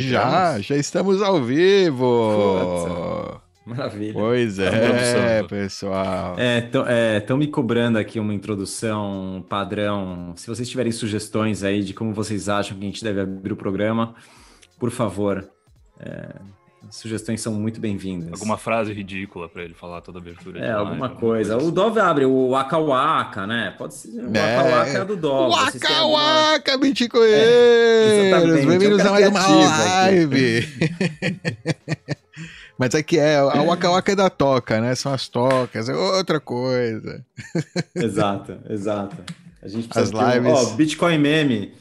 Já, já estamos ao vivo. Puta, Maravilha. Pois é, pessoal. Estão é, tão me cobrando aqui uma introdução padrão. Se vocês tiverem sugestões aí de como vocês acham que a gente deve abrir o programa, por favor, é, as sugestões são muito bem-vindas. Alguma frase ridícula pra ele falar toda a abertura. É, live, alguma coisa. O Dove abre o Waka Waka, né? Pode ser. O É. Waka Waka é do Dove. Têm Waka alguma- Waka, Bitcoinheiros! exatamente, Bem-vindos é a mais uma live. Mas aqui é, a Waka Waka é da toca, né? São as tocas, é outra coisa. Exato, exato. A gente As precisa um- lives- Ó, Bitcoin meme.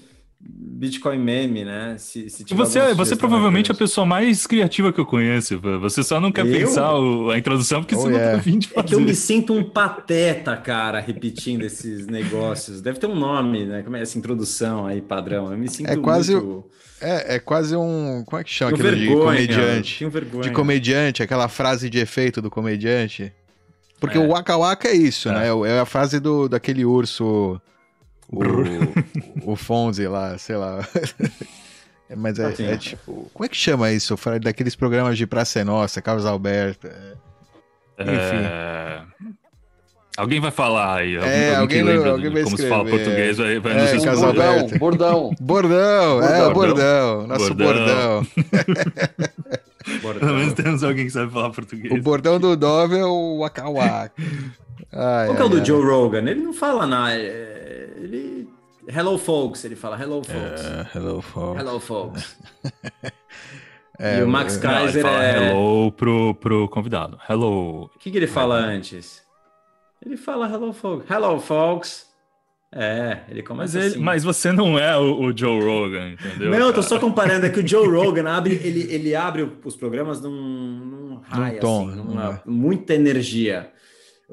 Bitcoin meme, né? Se, se você, você provavelmente é a pessoa mais criativa que eu conheço. Você só não quer Eu? pensar o- a introdução porque Oh, você yeah. não tá afim de É fazer. que eu me sinto um pateta, cara, repetindo esses negócios. Deve ter um nome, né? Como é essa introdução aí, padrão? Eu me sinto É quase muito... É, é quase um. Como é que chama Tenho aquilo de comediante? Tenho vergonha. De comediante, aquela frase de efeito do comediante. Porque É. o Waka Waka é isso, É. né? É a frase do, daquele urso. O, o Fonzi lá, sei lá. É, Mas é, Assim. é tipo. Como é que chama isso? Daqueles programas de Praça é Nossa, Carlos Alberto. é. É... Alguém vai falar aí. Alguém, É, alguém alguém lembra alguém vai como se fala português vai, vai É, nos Bordão, bordão. Bordão, é, o Bordão. bordão. Nosso bordão. Pelo Bordão. menos temos alguém que sabe falar português. O bordão do Dove é o Waka Waka. Ai, Qual que é o do ai. Joe Rogan? Ele não fala nada. é- Ele... Hello, folks. Ele fala hello, folks. É, hello, folks. Hello, folks. É, e o Max Kaiser fala é... hello pro, pro convidado. Hello. O que, que ele fala antes? Ele fala hello, folks. Hello, folks. É, ele Mas, começa ele, assim. mas você não é o, o Joe Rogan, entendeu? Não, eu tô cara? só comparando, é que o Joe Rogan abre, ele, ele abre os programas num, num raio, tom, assim, numa, né? muita energia.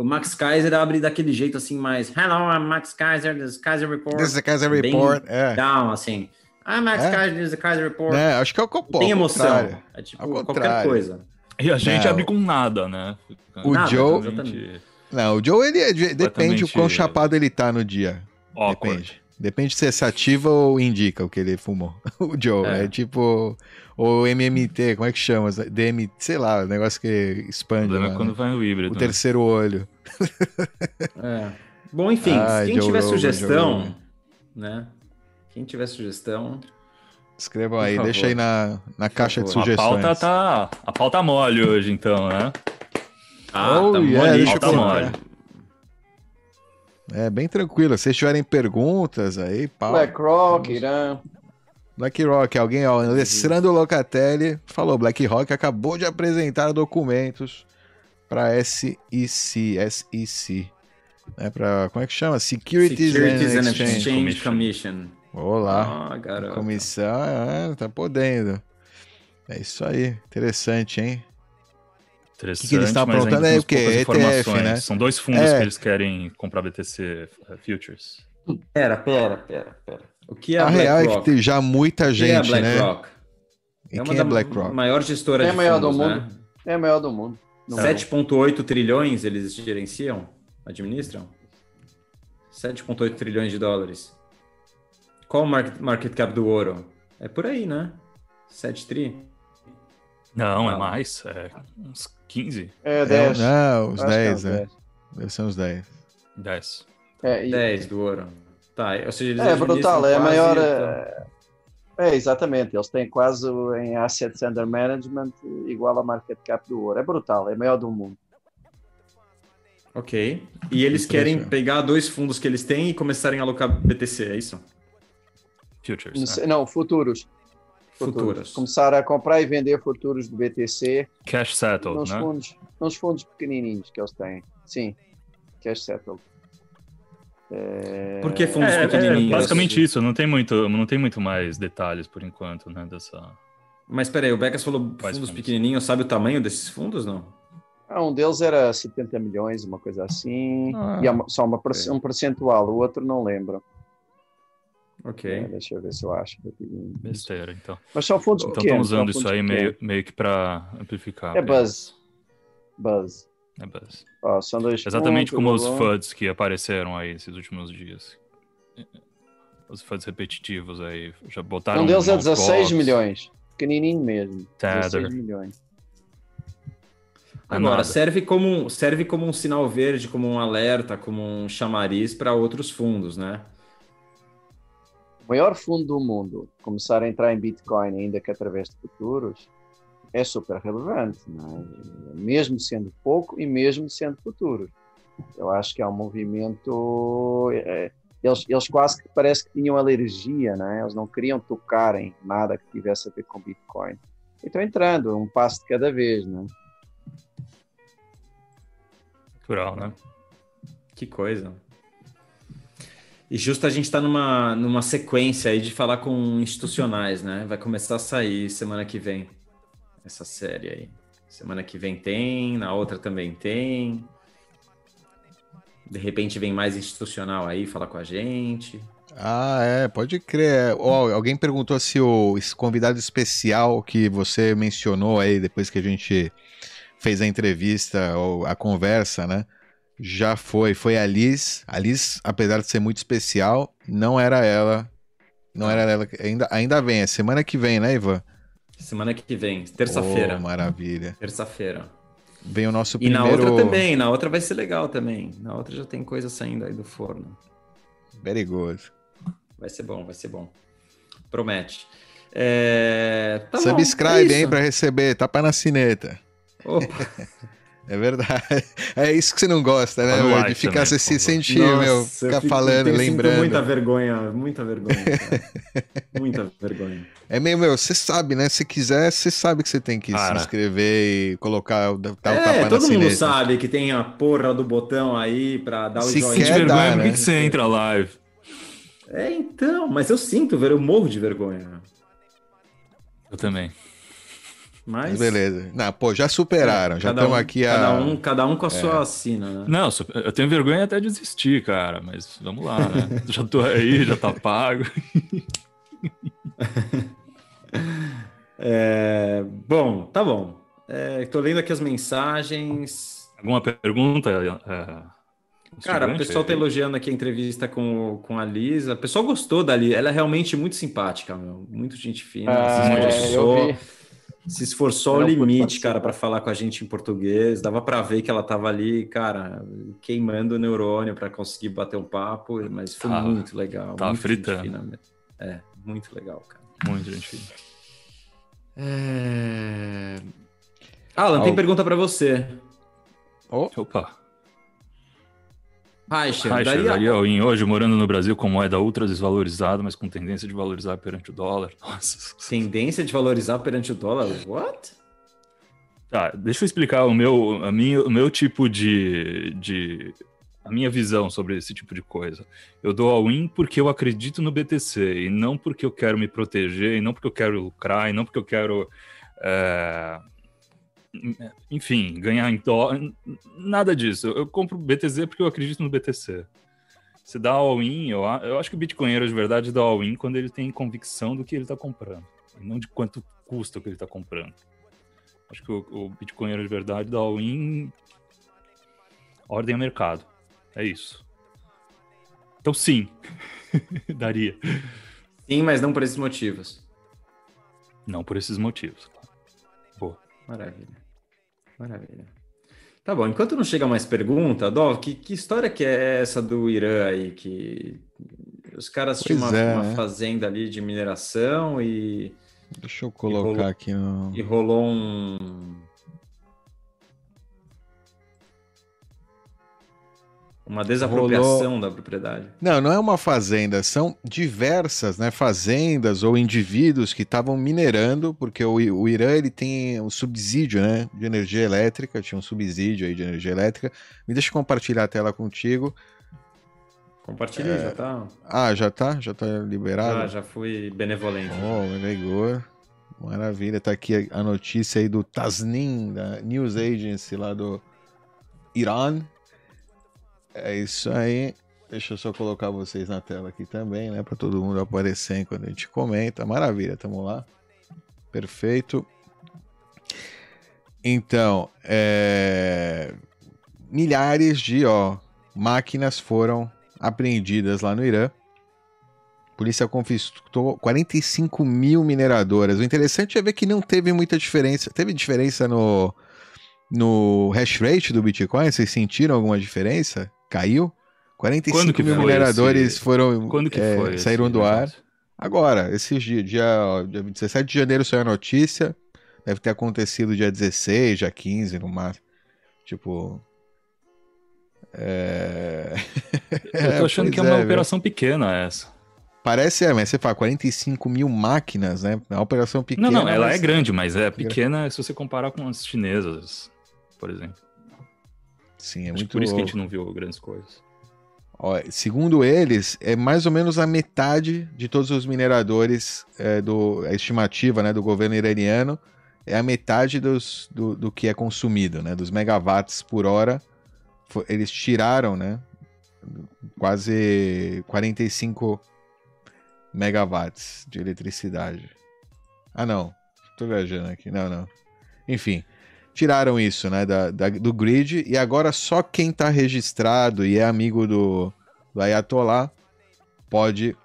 O Max Kaiser abre daquele jeito assim, mais Hello, I'm Max Kaiser, this is Kaiser Report. This is the Kaiser Bem Report. É. Down, assim. I'm Max É? Kaiser, this is the Kaiser Report. É, acho que é o copo. Tem emoção. contrário. É tipo Ao qualquer contrário. coisa. E a gente É, abre com nada, né? O Nada, Joe- exatamente. Não, o Joe, ele é, de- depende o quão chapado ele tá no dia. Awkward. Depende. Depende se é ativa ou indica o que ele fumou. O Joe. É, É. tipo. O MMT, como é que chama? DM, sei lá, o negócio que O expande. problema lá, é quando né? vai o híbrido. O né? terceiro olho. É. Bom, enfim, Ai, quem tiver sugestão, né? Quem tiver sugestão, Escrevam aí, favor. deixa aí na, na caixa de favor. A sugestões. pauta tá. A pauta mole hoje, então, né? Ah, Oh, tá yeah, molinho, deixa tá sim. mole. É bem tranquilo. Se vocês tiverem perguntas aí, pau. BlackRock, Irã. BlackRock, alguém, ó, Alessandro Locatelli falou, BlackRock acabou de apresentar documentos para SEC, SEC, né, para como é que chama? Securities, Securities and and Exchange. Exchange Commission. Olá, Ah, garoto. comissão, é, tá podendo. É isso aí, interessante, hein? Interessante. que eles ainda perguntando é o quê? poucas ETF, né? São dois fundos É. que eles querem comprar BTC Futures. Pera, pera, pera, pera. O que é a a real é que BlackRock? tem já muita O que é a gente, né? BlackRock? E uma quem da é BlackRock? maior gestora É a de maior do fundos, mundo. né? É a maior do mundo. Não é? 7,8 trilhões eles gerenciam? Administram? 7,8 trilhões de dólares. Qual o market, market cap do ouro? É por aí, né? 7 tri? Não, Ah. é mais. É uns 15, É É, 10. não, os Acho que é 10, uns né? 10. Deve ser uns 10. 10. É, e- 10 do ouro. Tá, ou seja, eles é brutal, é a maior. quase- É, é, exatamente. Eles têm quase em assets under management igual a market cap do ouro. É brutal, é a maior do mundo. Ok. E eles querem pegar dois fundos que eles têm e começarem a alocar BTC, é isso? Futures. Não, né? sei- não, futuros. Futuros. Começar a comprar e vender futuros do BTC Cash settled, nos, né? fundos, nos fundos pequenininhos que eles têm. Sim, cash settled. É... Por que fundos É, é, pequenininhos? basicamente isso. Não tem, muito, não tem muito mais detalhes por enquanto, né? Dessa... Mas peraí, o Becas falou Quais fundos pequenininhos, sabe o tamanho desses fundos, não? Ah, um deles era 70 milhões, uma coisa assim, Ah, e é uma- só uma, per- ok. um percentual, o outro não lembro. Ok. É, deixa eu ver se eu acho. Besteira, então. Mas são fundos Então estão pequenos. são usando isso aí meio, meio que para amplificar. É buzz. Buzz. É buzz. Ó, são dois Exatamente fundos, como os blá, blá. FUDs que apareceram aí esses últimos dias. Os FUDs repetitivos aí. Já botaram. Um deles é no 16 box. milhões. pequenininho mesmo. Tether. 16 milhões. É Agora, serve como, um- serve como um sinal verde, como um alerta, como um chamariz para outros fundos, né? O maior fundo do mundo começar a entrar em Bitcoin, ainda que através de futuros, é super relevante, é? mesmo sendo pouco e mesmo sendo futuros. Eu acho que é um movimento. é, eles, eles quase que parece que tinham alergia, não é? eles não queriam tocar em nada que tivesse a ver com Bitcoin. E estão entrando, um passo de cada vez. Não é? Natural, né? Que coisa. E justo a gente está numa, numa sequência aí de falar com institucionais, né? Vai começar a sair semana que vem essa série aí. Semana que vem tem, na outra também tem. De repente vem mais institucional aí falar com a gente. Ah, é, pode crer. Ó, alguém perguntou se o convidado especial que você mencionou aí depois que a gente fez a entrevista ou a conversa, né? Já foi, foi a Liz. A Liz, apesar de ser muito especial, não era ela. Não era ela. Ainda, ainda vem, é semana que vem, né, Ivan? Semana que vem, terça-feira. Oh, maravilha. terça-feira. Vem o nosso E primeiro. na outra também, na outra vai ser legal também. Na outra já tem coisa saindo aí do forno. Very good. Vai ser bom, vai ser bom. Promete. É... Tá bom, Subscribe, é hein, isso. pra receber. Tapa na cineta. Opa, É verdade. É isso que você não gosta, né? Like De ficar, também, se sentir, meu, eu ficar fico- falando, eu sinto lembrando. muita vergonha, muita vergonha. muita vergonha. É meio, meu, você sabe, né? Se quiser, você sabe que você tem que Cara. se inscrever e colocar o, tapa é, na todo mundo sabe que tem a porra do botão aí pra dar o Se joinha. Quer vergonha, dar, por que, né? que você entra live? É, então, mas eu sinto, ver, eu morro de vergonha. Eu também. Mas, Mas beleza. Não, pô, já superaram. já cada estamos um- aqui a. É. Cada um, cada um com a sua assina, né? Não, eu tenho vergonha até de desistir, cara, mas vamos lá, né? já tô aí, já tá pago. É, bom, tá bom. É, tô lendo aqui as mensagens. Alguma pergunta? É, Cara, o pessoal tá elogiando aqui a entrevista com, com a Lisa. O pessoal gostou dali. Ela é realmente muito simpática, meu. Muito gente fina. Ah, se é, eu vi. Se esforçou ao limite, cara, para falar com a gente em português. Dava para ver que ela tava ali, cara, queimando o neurônio para conseguir bater um papo. Mas foi Tava. muito legal. Tava muito fritando. É, muito legal, cara. Muito gente fina. É... Alan, tem Algo. pergunta para você. Opa. Reicher, Ai, daria... daria all-in hoje, morando no Brasil com moeda ultra desvalorizada, mas com tendência de valorizar perante o dólar. Nossa. tendência de valorizar perante o dólar? What? Tá, deixa eu explicar o meu, a minha, o meu tipo de, de. a minha visão sobre esse tipo de coisa. Eu dou all-in porque eu acredito no BTC, e não porque eu quero me proteger, e não porque eu quero lucrar, e não porque eu quero. é, enfim, ganhar em dólar. Nada disso. Eu, eu compro BTC porque eu acredito no BTC. Você dá all-in, eu, eu acho que o Bitcoinheiro de verdade dá all-in quando ele tem convicção do que ele está comprando, e não de quanto custa o que ele está comprando. Acho que o, o Bitcoinheiro de verdade dá all-in ordem a mercado. É isso. Então sim, daria. Sim, mas não por esses motivos. Não por esses motivos. Maravilha. Maravilha. Tá bom, enquanto não chega mais pergunta, Dó, que, que história que é essa do Irã aí? Que os caras tinham Pois uma, é, uma né? fazenda ali de mineração e, Deixa eu colocar rolou- aqui no. e rolou um. Uma desapropriação da propriedade. Não, não é uma fazenda, são diversas né, fazendas ou indivíduos que estavam minerando, porque o, o Irã ele tem um subsídio né, de energia elétrica, tinha um subsídio aí de energia elétrica. Me deixa compartilhar a tela contigo. Compartilha, já tá. Ah, já tá? Já tá liberado? Já, já fui benevolente. Oh, legal. Maravilha, tá aqui a notícia aí do Tasnim, da News Agency lá do Irã. É isso aí. Deixa eu só colocar vocês na tela aqui também, né? Para todo mundo aparecer enquanto a gente comenta. Maravilha, tamo lá. Perfeito. Então, é... milhares de ó, máquinas foram apreendidas lá no Irã polícia confiscou 45 mil mineradoras. O interessante é ver que não teve muita diferença. Teve diferença no, no hash rate do Bitcoin? Vocês sentiram alguma diferença? Caiu? 45 mil mineradores esse... foram Quando que é, foi saíram do ar. Agora, esses dias, dia, dia 17 de janeiro saiu a notícia. Deve ter acontecido dia 16, dia 15, no máximo. Tipo. É... Eu tô achando que é uma é, operação pequena essa. Parece, é, mas você fala 45 mil máquinas, né? É uma operação pequena. Não, não, ela mas... é grande, mas é pequena se você comparar com as chinesas, por exemplo. Sim, é Acho muito por isso que a gente não viu grandes coisas. Ó, segundo eles, é mais ou menos a metade de todos os mineradores é, do a estimativa né, do governo iraniano é a metade dos, do, do que é consumido, né? Dos megawatts por hora. Eles tiraram, né? Quase 45 megawatts de eletricidade. Ah, não. Tô viajando aqui. Não, não. Enfim, tiraram isso, né, da, da, do grid e agora só quem tá registrado e é amigo do, do Ayatollah pode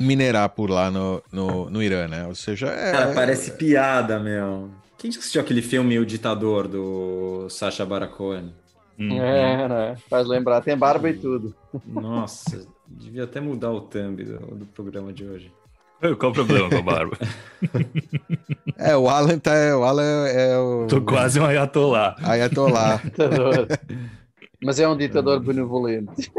minerar por lá no, no, no Irã, né? Ou seja, é... Cara, parece piada, meu. Quem já assistiu aquele filme O Ditador, do Sacha Baron Cohen? Uhum. É, né? Faz lembrar, tem barba e tudo. Nossa, devia até mudar o thumb do, do programa de hoje. Qual o problema com a barba? é, o Alan tá. O Alan é o. Tô quase um ayatollah. Ayatollah. Mas é um ditador benevolente.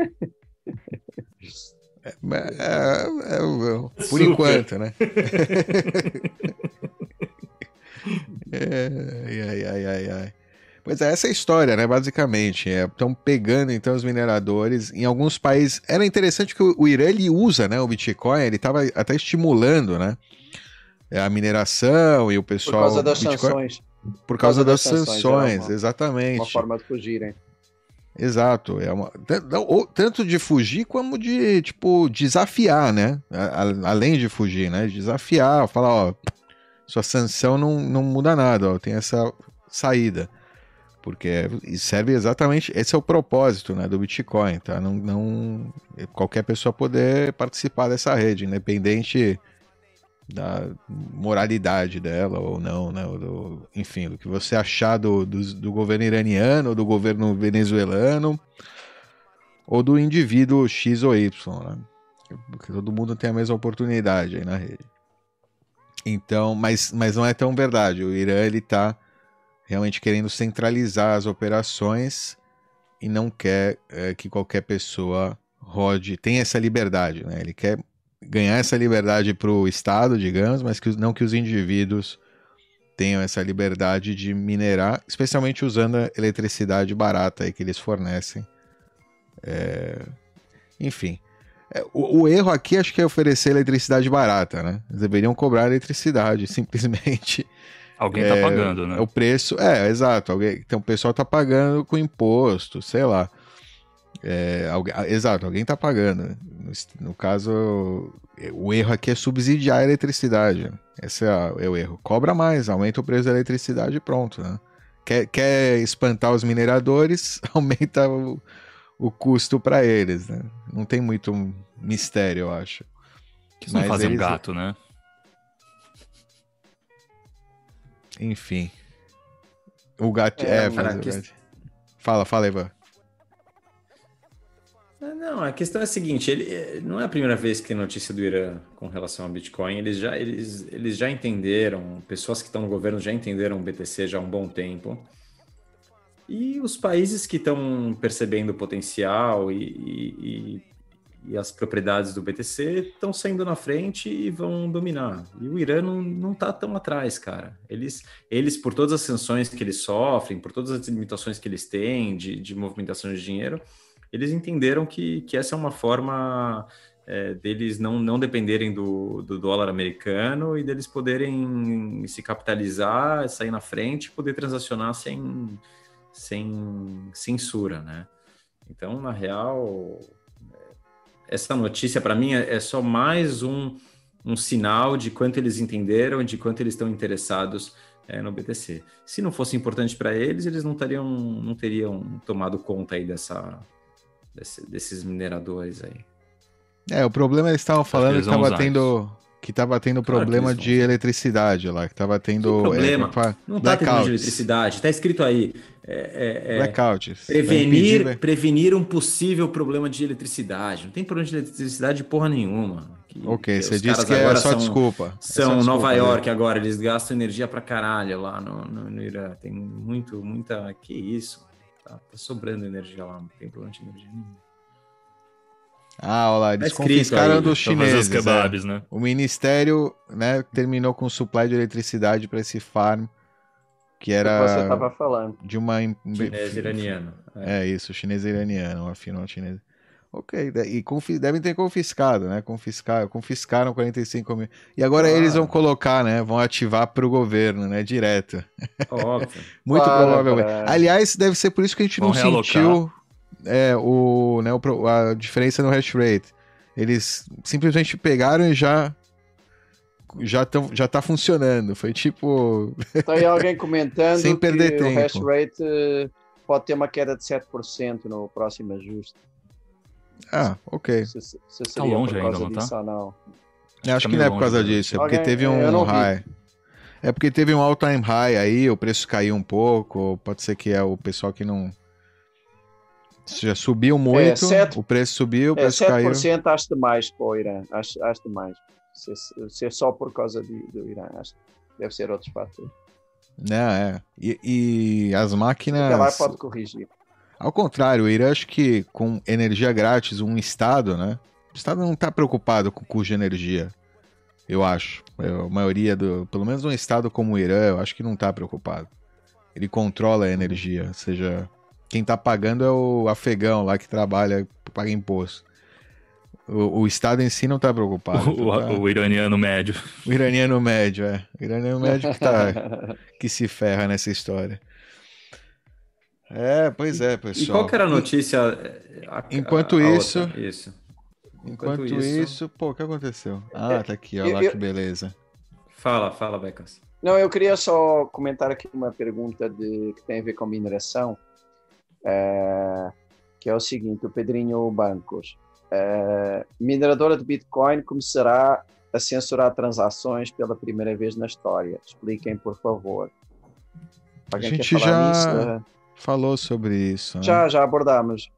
É, é, é, por enquanto, né? ai, ai, ai, ai. Pois é, essa é a história, né? Basicamente. Estão é, pegando então os mineradores. Em alguns países. Era interessante que o, o Irã ele usa né, o Bitcoin, ele estava até estimulando né, a mineração e o pessoal. Por causa das Bitcoin, sanções. Por causa, das, das sanções, sanções uma, exatamente. Uma forma de fugirem. Exato, é uma, tanto de fugir como de, tipo, desafiar, né? Além de fugir, né? Desafiar, falar, ó, sua sanção não, não muda nada, ó, tem essa saída. Porque serve exatamente, esse é o propósito né, do Bitcoin, tá? Não, não qualquer pessoa poder participar dessa rede, independente da moralidade dela ou não, né? Do, enfim, do que você achar do, do, do governo iraniano, do governo venezuelano ou do indivíduo X ou Y, né? Porque todo mundo tem a mesma oportunidade aí na rede. Então, mas, mas não é tão verdade. O Irã ele está realmente querendo centralizar as operações e não quer é, que qualquer pessoa rode, tenha essa liberdade, né? Ele quer ganhar essa liberdade para o Estado, digamos, mas que, não que os indivíduos tenham essa liberdade de minerar, especialmente usando a eletricidade barata aí que eles fornecem. É... Enfim. É, o, o, erro aqui acho que é oferecer eletricidade barata, né? Eles deveriam cobrar eletricidade, simplesmente. Alguém está é, pagando, né? É o preço, é, exato. Alguém, então o pessoal está pagando com imposto, sei lá. É, alguém, exato, alguém está pagando. No, no, caso, o erro aqui é subsidiar a eletricidade. Esse é, é, o erro. Cobra mais, aumenta o preço da eletricidade e pronto. Né? Quer, quer espantar os mineradores, aumenta o, o custo para eles. Né? Não tem muito mistério, eu acho. Que não eles... um gato, né? Enfim. O gato. É, é. Fala, fala, Ivan. É, não, a questão é a seguinte, ele é, não é a primeira vez que tem notícia do Irã com relação ao Bitcoin, eles já, eles, eles já entenderam, pessoas que estão no governo já entenderam o BTC já há um bom tempo, e os países que estão percebendo o potencial e, e, e, as propriedades do BTC estão saindo na frente e vão dominar. E o Irã não, não tá tão atrás, cara. Eles, eles, por todas as sanções que eles sofrem, por todas as limitações que eles têm de, de movimentação de dinheiro, eles entenderam que, que essa é uma forma é, deles não, não dependerem do, do dólar americano e deles poderem se capitalizar, sair na frente, poder transacionar sem, sem censura, né? Então, na real, essa notícia para mim é, é só mais um, um sinal de quanto eles entenderam, de quanto eles estão interessados é, no BTC. Se não fosse importante para eles, eles não teriam, não teriam tomado conta aí dessa, desse, desses mineradores aí. É, o problema eles estavam falando que eles vão tava usar tendo. Que tava tendo Claro problema vão de eletricidade lá, que tava tendo. Que problema? É, pra- Não tá tendo de eletricidade. Tá escrito aí. é, é, é, Blackouts. Pra prevenir, impedir- prevenir um possível problema de eletricidade. Não tem problema de eletricidade de porra nenhuma. Que- Ok, você disse que é agora só são- desculpa. É só São desculpa, Nova né? York agora, eles gastam energia pra caralho lá no, no, no Irã. Tem muito, muita. Que isso? Tá, tá sobrando energia lá, não tem problema de energia nenhum. Ah, olha lá, eles Tá confiscaram aí, dos os chineses. é. kebabs, né? O ministério, né, terminou com supply de eletricidade para esse farm, que que você era estava falando. de uma. Chinês iraniano. É. É isso, chinês iraniano, uma final chinesa. Ok, e confi- devem ter confiscado, né? Confiscar, confiscaram 45 mil. E agora Claro. eles vão colocar, né? Vão ativar para o governo, né? Direto. Óbvio. Muito Claro, provavelmente. Aliás, deve ser por isso que a gente Vão não realocar. sentiu é, o, né, o a diferença no hash rate. Eles simplesmente pegaram e já já, tão, já tá funcionando. Foi tipo. Tem alguém comentando Sem perder que o hash tempo. rate eh, pode ter uma queda de 7% no próximo ajuste. Ah, ok. Se, se se seria longe por ainda, não tá? não. Acho Tá que não é por causa longe, né? disso, é porque Alguém- teve eu um não vi. high. É porque teve um all-time high aí, o preço caiu um pouco. Pode ser que é o pessoal que não. Já subiu muito, sete- o preço subiu, o É, preço caiu. 7% acho demais para o Irã. Acho, acho demais. Se, se é só por causa de- do Irã, acho que deve ser outros fatores. Né, é. E, e as Até lá máquinas. pode corrigir. Ao contrário, o Irã acho que com energia grátis, um Estado, né? O Estado não está preocupado com o custo de energia. Eu acho. Eu- a maioria do. Pelo menos um Estado como o Irã, eu acho que não está preocupado. Ele controla a energia. Seja, quem está pagando é o afegão lá que trabalha, paga imposto. O, o Estado em si não está preocupado. O, tá- o iraniano médio. o iraniano médio, é. O iraniano médio que, tá, que se ferra nessa história. É, pois é, pessoal. E qual que era a notícia? a- Enquanto a- a isso- outra? Isso. Enquanto, Enquanto isso... isso- pô, o que aconteceu? Ah, tá aqui, olha Eu- lá eu- que beleza. Fala, fala, Becas. Não, eu queria só comentar aqui uma pergunta de, que tem a ver com mineração, é, que é o seguinte, o Pedrinho Bancos. É, mineradora de Bitcoin começará a censurar transações pela primeira vez na história. Expliquem, por favor. Alguém gente quer falar já- nisso? Falou sobre isso. né? Já, já abordamos.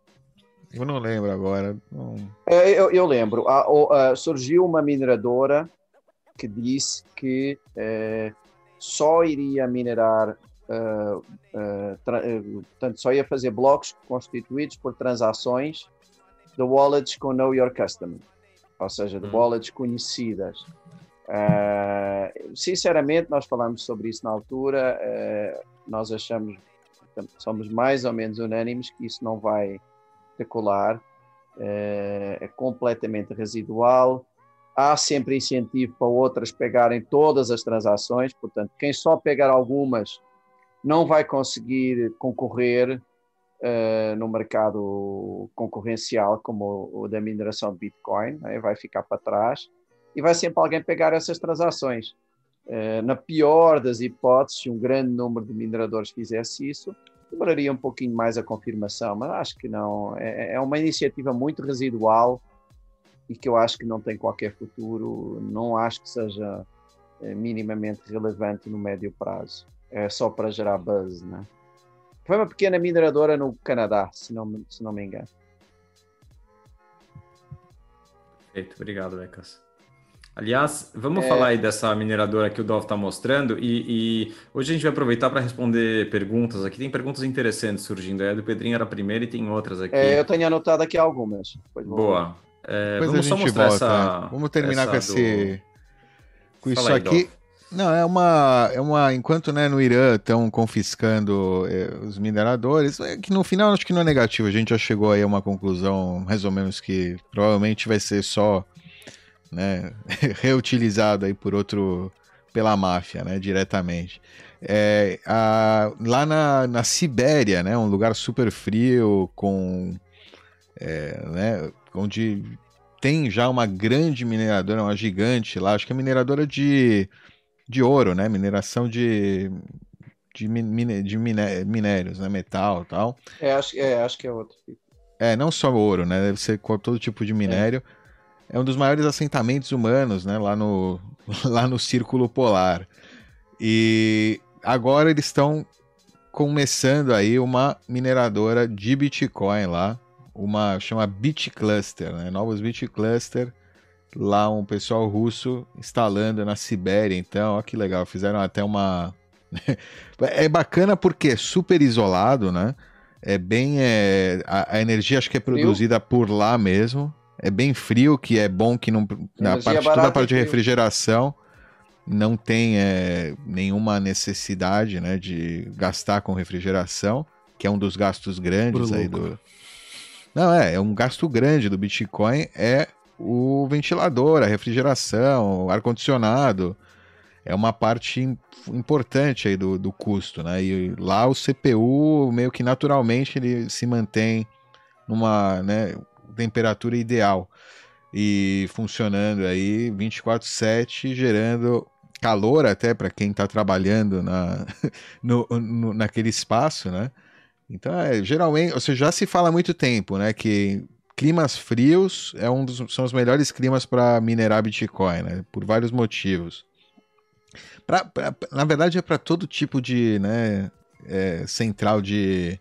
Eu não lembro agora. Não- É, Eu, eu lembro, o- ah, surgiu uma mineradora que disse que eh, só iria minerar, tra- eh, portanto, só ia fazer blocos constituídos por transações de wallets com Know Your Customer, ou seja, de Hum. wallets conhecidas. Ah, sinceramente, nós falamos sobre isso na altura, eh, nós achamos, somos mais ou menos unânimes que isso não vai decolar é, é completamente residual. Há sempre incentivo para outras pegarem todas as transações, portanto, quem só pegar algumas não vai conseguir concorrer eh, no mercado concorrencial como o, o da mineração de Bitcoin, né? vai ficar para trás e vai sempre alguém pegar essas transações. Eh, na pior das hipóteses, se um grande número de mineradores fizesse isso, demoraria um pouquinho mais a confirmação, mas acho que não. É, é uma iniciativa muito residual e que eu acho que não tem qualquer futuro. Não acho que seja eh, minimamente relevante no médio prazo. É só para gerar buzz, né? Foi uma pequena mineradora no Canadá, se não, me- se não me engano. Perfeito, obrigado, Becas. Aliás, vamos É. falar aí dessa mineradora que o Dov está mostrando e, e hoje a gente vai aproveitar para responder perguntas aqui. Tem perguntas interessantes surgindo. A do Pedrinho era a primeira e tem outras aqui. É, eu tenho anotado aqui algumas. Boa. É, vamos só mostrar volta. essa. né? Vamos terminar com essa esse. Com Fala isso aí, aqui. Dov. Não, é uma. É uma. Enquanto né, no Irã estão confiscando eh, os mineradores, é que no final acho que não é negativo. A gente já chegou aí a uma conclusão, mais ou menos, que provavelmente vai ser só né, reutilizado aí por outro. pela máfia, né? Diretamente. É, a- lá na, na Sibéria, né? Um lugar super frio, com. é, né, onde tem já uma grande mineradora, uma gigante lá, acho que é mineradora de, de ouro, né? Mineração de, de, min- mine- de miné- minérios, né? Metal e tal. É, acho, é, acho que é outro. É, não só ouro, né? Deve ser com todo tipo de minério. é um dos maiores assentamentos humanos, né? Lá no, lá no Círculo Polar. E agora eles estão começando aí uma mineradora de Bitcoin lá, uma chama BitCluster, né? Novos BitCluster, lá um pessoal russo instalando na Sibéria, então, ó que legal, fizeram até uma é bacana porque é super isolado, né? É bem é... A, a, energia acho que é produzida frio. por lá mesmo. É bem frio, que é bom que não na parte, toda a parte de refrigeração não tem é, nenhuma necessidade né, de gastar com refrigeração, que é um dos gastos grandes aí do. Não, é, é um gasto grande do Bitcoin, é o ventilador, a refrigeração, o ar-condicionado. É uma parte importante aí do, do custo, né? E lá o CPU, meio que naturalmente, ele se mantém numa né, temperatura ideal e funcionando aí 24/7, gerando calor até para quem está trabalhando na, no, no, naquele espaço, né? Então, é, geralmente, você já se fala há muito tempo, né, que climas frios é um dos, são os melhores climas para minerar Bitcoin, né? Por vários motivos. Pra, pra na verdade, é para todo tipo de, né, é, central de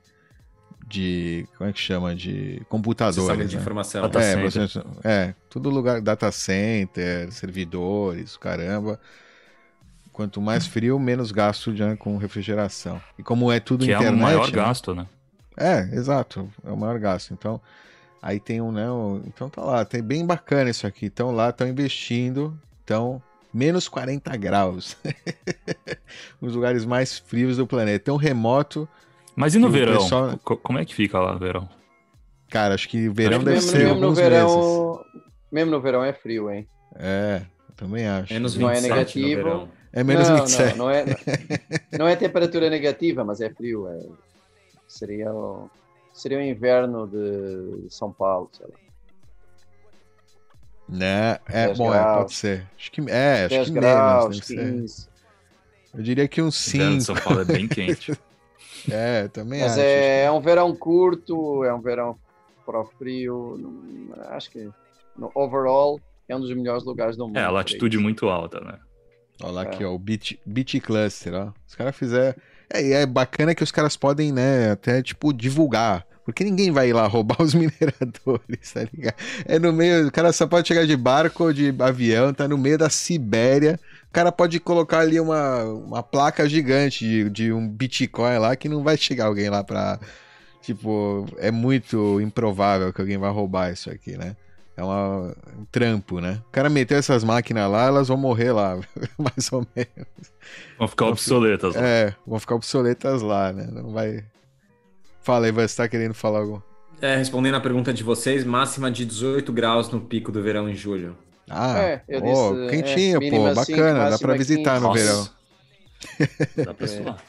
de como é que chama de computadores de né? informação data é, você, é tudo lugar data center servidores caramba Quanto mais frio, menos gasto de, com refrigeração. E como é tudo que internet... é o maior né? gasto, né? É, exato. É o maior gasto. Então, aí tem um, né? Um, então tá lá, tem bem bacana isso aqui. Então lá estão investindo, então menos 40 graus. Os lugares mais frios do planeta. Tão remoto. Mas e no verão? Pessoal... Como é que fica lá no verão? Cara, acho que verão acho deve mesmo, ser mesmo alguns no verão, meses. Mesmo no verão é frio, hein? É, também acho. Menos 27 não é negativo. É menos não, 27. Não, não, é, não é temperatura negativa, mas é frio. É, seria, o, seria o inverno de São Paulo, sei lá. Né? É, bom, é, pode ser. Acho que, é, acho que graus, menos. 15. Eu diria que uns 5. São Paulo é bem quente. é, também Mas acho. É, é um verão curto, é um verão para o frio. Acho que no overall é um dos melhores lugares do mundo. É, a latitude muito alta, né? Olha lá é. aqui, ó, o Beat, Beat Cluster, ó. Os caras fizeram. É, é bacana que os caras podem, né, até, tipo, divulgar. Porque ninguém vai ir lá roubar os mineradores, tá ligado? É no meio. O cara só pode chegar de barco ou de avião, tá no meio da Sibéria. O cara pode colocar ali uma, uma placa gigante de, de um Bitcoin lá que não vai chegar alguém lá pra. Tipo, é muito improvável que alguém vai roubar isso aqui, né? É uma, um trampo, né? O cara meteu essas máquinas lá, elas vão morrer lá, mais ou menos. Vão ficar vão obsoletas lá. É, vão ficar obsoletas lá, né? Não vai. Fala aí, você tá querendo falar algo? É, respondendo a pergunta de vocês, máxima de 18 graus no pico do verão em julho. Ah, é, eu oh, disse, quentinho, é, pô, bacana, dá pra visitar 15. no verão. Dá pra suar.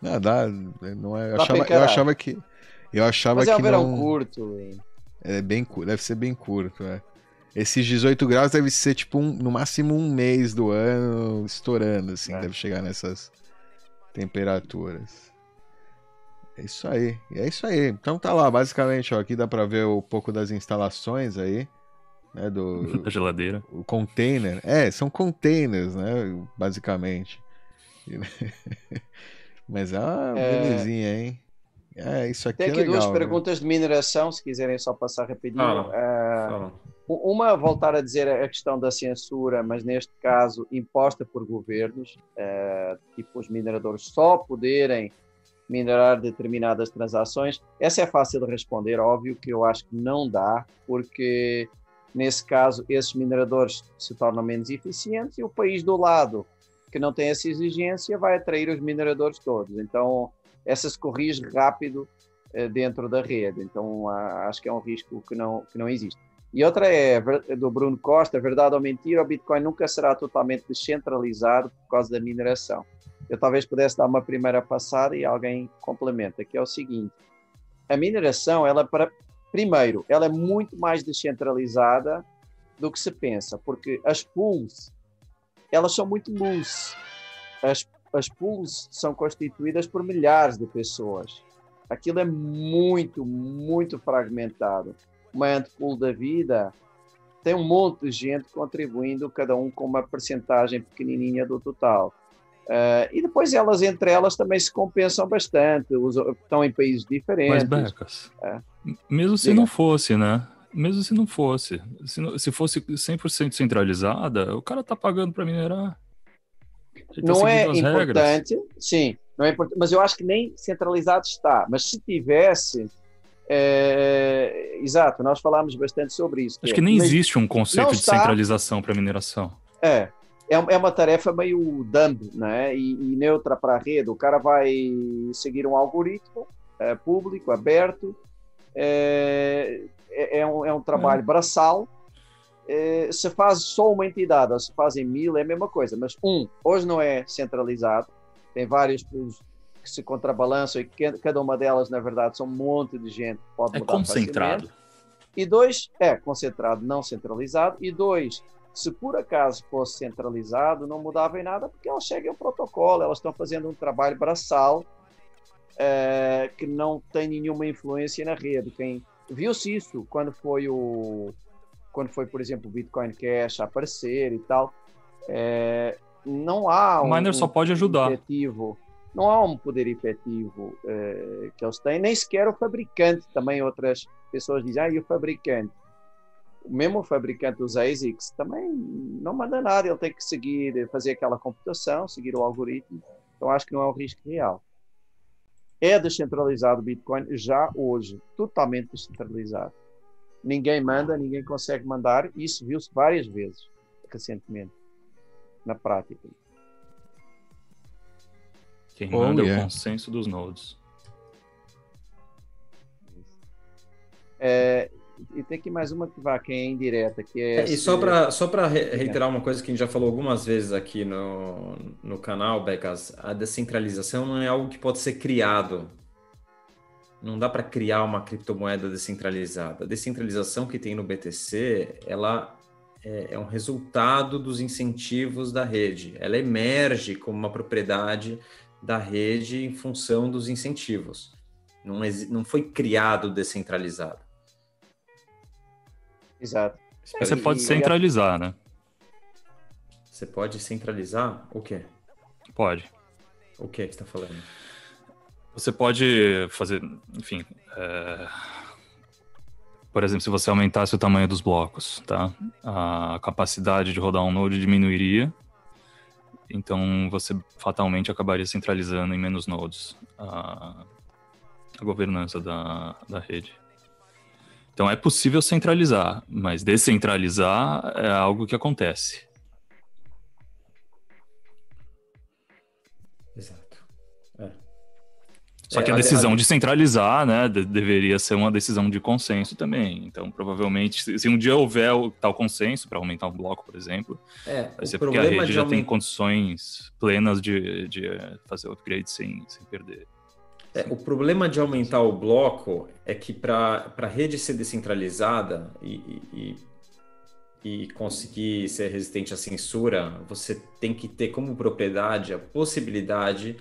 Não, dá, não é, eu, achava, eu achava que eu achava Mas que é um verão não... curto. É bem deve ser bem curto, é. Esses 18 graus deve ser tipo um, no máximo um mês do ano estourando, assim, é. deve chegar nessas temperaturas. É isso aí, é isso aí. Então tá lá, basicamente, ó, aqui dá pra ver um pouco das instalações aí, né, do... Da geladeira. O container, é, são containers, né, basicamente. Mas é uma é... belezinha, hein? É, isso aqui Tem é aqui legal, duas né? perguntas de mineração, se quiserem só passar rapidinho. Ah, uh, uma, voltar a dizer a questão da censura, mas neste caso imposta por governos, uh, tipo os mineradores só poderem minerar determinadas transações. Essa é fácil de responder, óbvio que eu acho que não dá, porque nesse caso esses mineradores se tornam menos eficientes e o país do lado que não tem essa exigência vai atrair os mineradores todos. Então essa se corrige rápido uh, dentro da rede. Então, acho que é um risco que não, que não existe. E outra é do Bruno Costa, verdade ou mentira, o Bitcoin nunca será totalmente descentralizado por causa da mineração. Eu talvez pudesse dar uma primeira passada e alguém complementa, que é o seguinte: a mineração, ela para primeiro, ela é muito mais descentralizada do que se pensa, porque as pools, elas são muito loose. As as pools são constituídas por milhares de pessoas. Aquilo é muito, muito fragmentado. Uma antpool da vida tem um monte de gente contribuindo, cada um com uma percentagem pequenininha do total. Uh, e depois elas, entre elas, também se compensam bastante, estão em países diferentes. Mas, Becas, é. mesmo se Diga. não fosse, né? Mesmo se não fosse, se, não, se fosse 100% centralizada, o cara tá pagando para minerar. Tá não é importante, regras. sim, não é importante, mas eu acho que nem centralizado está. Mas se tivesse, é, exato, nós falámos bastante sobre isso. Acho que, nem existe um conceito de centralização para mineração. É, é, é uma tarefa meio dumb né? e, e neutra para a rede. O cara vai seguir um algoritmo é, público, aberto, é, é, é um, é um trabalho é. braçal. É, se faz só uma entidade ou se fazem mil, é a mesma coisa. Mas, um, hoje não é centralizado, tem vários que se contrabalançam e que cada uma delas, na verdade, são um monte de gente. Pode é concentrado. Facilmente. E dois, é concentrado, não centralizado. E dois, se por acaso fosse centralizado, não mudava em nada, porque elas seguem o protocolo, elas estão fazendo um trabalho braçal uh, que não tem nenhuma influência na rede. Quem viu-se isso quando foi o quando foi, por exemplo, o Bitcoin Cash a aparecer e tal. Uh, não há um, o miner só pode ajudar. Efetivo, não há um poder efetivo uh, que eles têm, nem sequer o fabricante. Também outras pessoas dizem, ah, e o fabricante? O mesmo fabricante dos ASICs também não manda nada, ele tem que seguir, fazer aquela computação, seguir o algoritmo. Então acho que não é um risco real. É descentralizado o Bitcoin já hoje, totalmente descentralizado. Ninguém manda, ninguém consegue mandar. Isso viu-se várias vezes recentemente na prática. Quem oh, manda yeah. é o consenso dos nodes. É, e tem aqui mais uma que vai, que é indireta, que é... é e só para só para reiterar uma coisa que a gente já falou algumas vezes aqui no, no canal, Becas, a descentralização não é algo que pode ser criado. Não dá para criar uma criptomoeda descentralizada. A descentralização que tem no BTC, ela é, é um resultado dos incentivos da rede. Ela emerge como uma propriedade da rede em função dos incentivos. Não, não foi criado descentralizado. Exato. Você e, pode centralizar, né? Você pode centralizar o quê? Pode. O que você está falando? Você pode fazer, enfim, é... por exemplo, se você aumentasse o tamanho dos blocos, tá? A capacidade de rodar um node diminuiria, então você fatalmente acabaria centralizando em menos nodes a, a governança da, da rede. Então é possível centralizar, mas descentralizar é algo que acontece. Exato. É. Só que a é, decisão de centralizar, né, deveria ser uma decisão de consenso também. Então, provavelmente, se um dia houver tal consenso para aumentar um bloco, por exemplo, é, vai ser porque a rede já tem condições plenas de, de fazer o upgrade sem, sem perder. É, o problema de aumentar o bloco é que para a rede ser descentralizada e, e, e, conseguir ser resistente à censura, você tem que ter como propriedade a possibilidade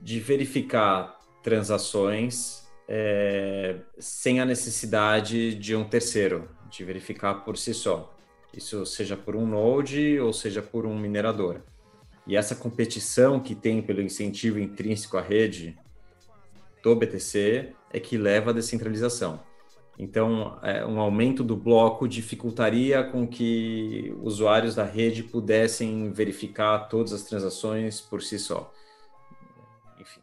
de verificar transações é, sem a necessidade de um terceiro, de verificar por si só. Isso seja por um node ou seja por um minerador. E essa competição que tem pelo incentivo intrínseco à rede do BTC é que leva à descentralização. Então, é, um aumento do bloco dificultaria com que usuários da rede pudessem verificar todas as transações por si só. Enfim.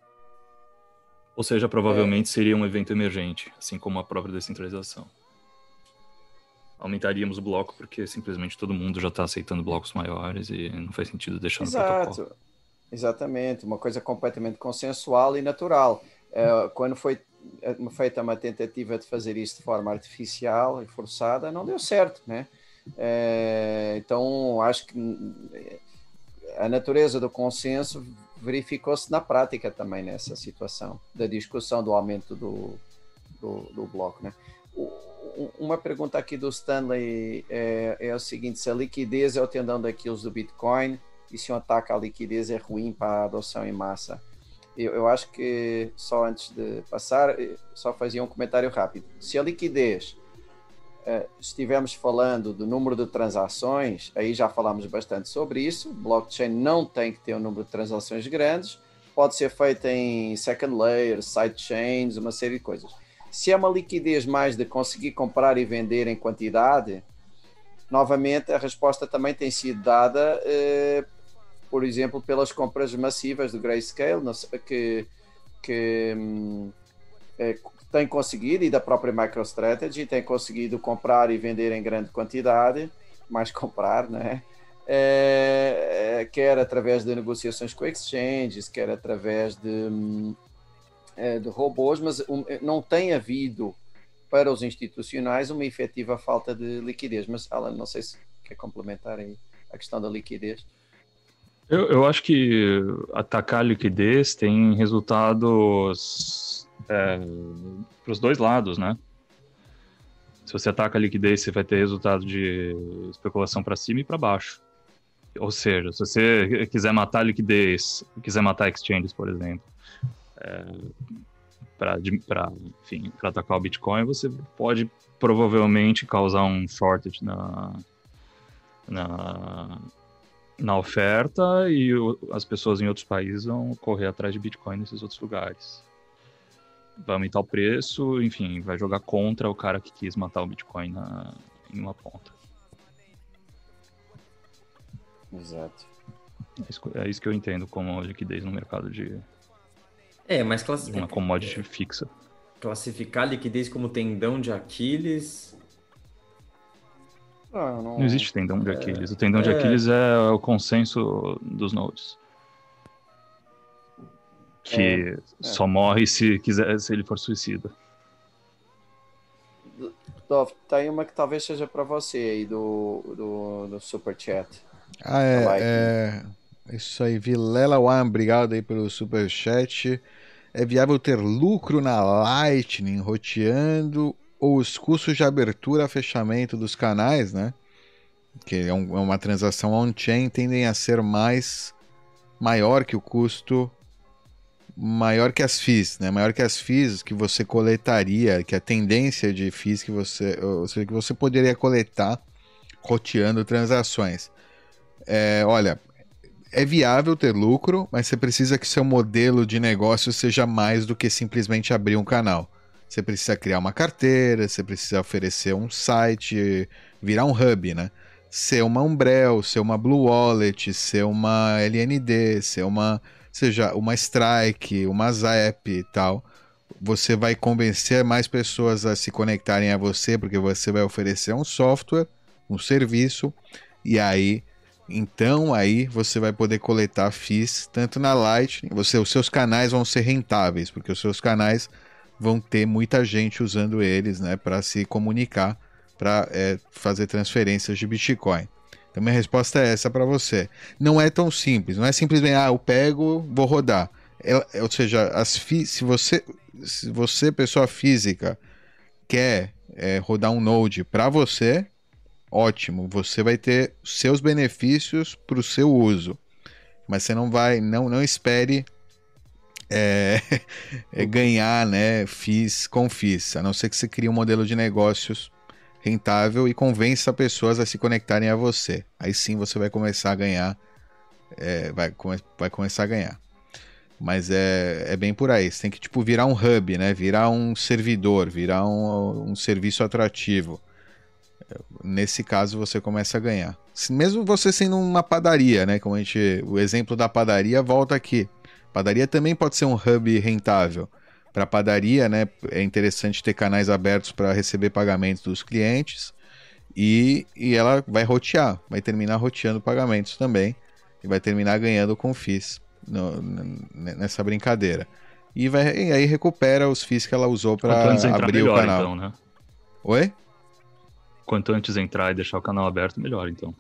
Ou seja, provavelmente é... seria um evento emergente, assim como a própria descentralização aumentaríamos o bloco porque simplesmente todo mundo já está aceitando blocos maiores e não faz sentido deixar Exato. no protocolo. Exatamente, uma coisa completamente consensual e natural. É, quando foi é, feita uma tentativa de fazer isso de forma artificial e forçada, não deu certo, né? É, então, acho que a natureza do consenso verificou-se na prática também nessa situação da discussão do aumento do, do, do bloco, né? uma pergunta aqui do Stanley é, é o seguinte: se a liquidez é o tendão daquilo do Bitcoin e se um ataque à liquidez é ruim para a adoção em massa? Eu, eu acho que só antes de passar, só fazia um comentário rápido. Se a liquidez uh, estivermos falando do número de transações, aí já falamos bastante sobre isso. Blockchain não tem que ter um número de transações grandes, pode ser feita em second layer, sidechains, uma série de coisas. Se é uma liquidez mais de conseguir comprar e vender em quantidade, novamente a resposta também tem sido dada, uh, por exemplo, pelas compras massivas do Grayscale, que, que um, é, tem conseguido, e da própria MicroStrategy, tem conseguido comprar e vender em grande quantidade, mais comprar, né? É, é, quer através de negociações com exchanges, quer através de, hum, é, de robôs, mas um, não tem havido para os institucionais uma efetiva falta de liquidez. Mas, Alan, não sei se quer complementar aí a questão da liquidez. Eu, eu acho que atacar a liquidez tem resultados é, para os dois lados, né? Se você ataca a liquidez, você vai ter resultado de especulação para cima e para baixo. Ou seja, se você quiser matar a liquidez, quiser matar exchanges, por exemplo, é, para atacar o Bitcoin, você pode provavelmente causar um shortage na, na, na oferta e o, as pessoas em outros países vão correr atrás de Bitcoin nesses outros lugares vai aumentar o preço, enfim, vai jogar contra o cara que quis matar o Bitcoin na, em uma ponta. Exato. É isso, é isso que eu entendo como liquidez no mercado de. É, mas class... uma commodity é, fixa. Classificar liquidez como tendão de Aquiles. Ah, não... não... existe tendão de é, Aquiles. O tendão é... de Aquiles é o consenso dos nodes que é, é. só morre se quiser se ele for suicida. Dov, tá aí uma que talvez seja para você aí do, do, do Super Chat. Ah, é, é. Isso aí, Vilela One, obrigado aí pelo Super Chat. É viável ter lucro na Lightning roteando ou os custos de abertura fechamento dos canais, né? Que é, um, é uma transação on-chain, tendem a ser mais maior que o custo maior que as FIIs, né? Maior que as FIIs que você coletaria, que a tendência de FIIs que você, ou seja, que você poderia coletar roteando transações. É, olha, é viável ter lucro, mas você precisa que seu modelo de negócio seja mais do que simplesmente abrir um canal. Você precisa criar uma carteira, você precisa oferecer um site, virar um hub, né? Ser uma Umbrel, ser uma Blue Wallet, ser uma LND, ser uma seja uma strike, uma zap e tal, você vai convencer mais pessoas a se conectarem a você, porque você vai oferecer um software, um serviço, e aí, então aí você vai poder coletar FIIs tanto na Lightning, você, os seus canais vão ser rentáveis, porque os seus canais vão ter muita gente usando eles, né, para se comunicar, para é, fazer transferências de Bitcoin. Então minha resposta é essa para você. Não é tão simples, não é simplesmente ah, eu pego, vou rodar. É, ou seja, se você se você pessoa física quer é, rodar um Node para você, ótimo, você vai ter seus benefícios para o seu uso, mas você não vai, não, não espere é, é ganhar, né, FIIs com FIIs, a não ser que você crie um modelo de negócios rentável e convença pessoas a se conectarem a você. Aí sim você vai começar a ganhar. É, vai, come, vai começar a ganhar. Mas é, é bem por aí. Você tem que tipo, virar um hub, né? Virar um servidor, virar um, um serviço atrativo. Nesse caso você começa a ganhar. Mesmo você sendo uma padaria, né? Como a gente. O exemplo da padaria volta aqui. Padaria também pode ser um hub rentável para padaria, né? É interessante ter canais abertos para receber pagamentos dos clientes e, e ela vai rotear, vai terminar roteando pagamentos também e vai terminar ganhando com FIIs no, nessa brincadeira. E, vai, e aí recupera os FIIs que ela usou para abrir melhor, o canal. Então, né? Oi? Quanto antes entrar e deixar o canal aberto, melhor, então.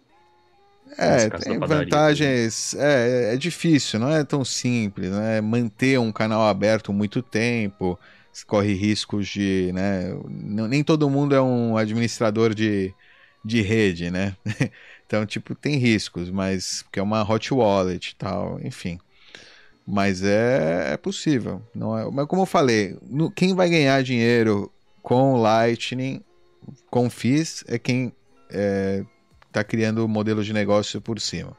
É, tem vantagens. É, é difícil, não é tão simples, né? Manter um canal aberto muito tempo, corre riscos de, né? Nem todo mundo é um administrador de, de rede, né? Então, tipo, tem riscos, mas porque é uma hot wallet e tal, enfim. Mas é, é possível. Não é, mas como eu falei, no, quem vai ganhar dinheiro com Lightning com FIIs é quem é, tá criando o modelo de negócio por cima.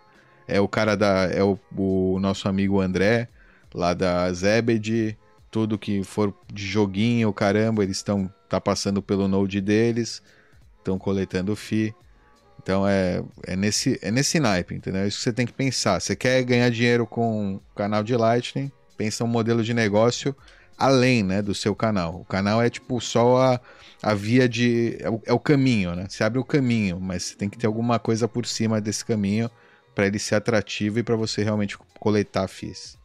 É o cara da. É o, o nosso amigo André, lá da Zebed, tudo que for de joguinho, caramba, eles estão tá passando pelo node deles, estão coletando FII. Então é, é, nesse, é nesse naipe, entendeu? É isso que você tem que pensar. Você quer ganhar dinheiro com canal de Lightning, pensa um modelo de negócio além né, do seu canal. O canal é tipo só a, a via de. É o, é o caminho, né? Você abre o caminho, mas você tem que ter alguma coisa por cima desse caminho para ele ser atrativo e para você realmente coletar FIIs.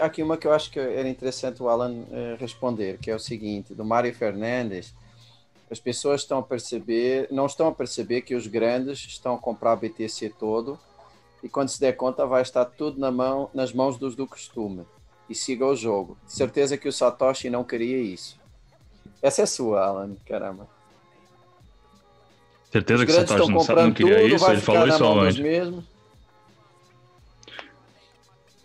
Aqui, uma que eu acho que era interessante o Alan eh, responder, que é o seguinte, do Mário Fernandes, as pessoas estão a perceber, não estão a perceber que os grandes estão a comprar BTC todo e quando se der conta vai estar tudo na mão, nas mãos dos do costume e siga o jogo. Certeza que o Satoshi não queria isso. Essa é sua, Alan, caramba. Certeza que o Satoshi não, sabe, não queria tudo, isso? Ele falou isso aonde?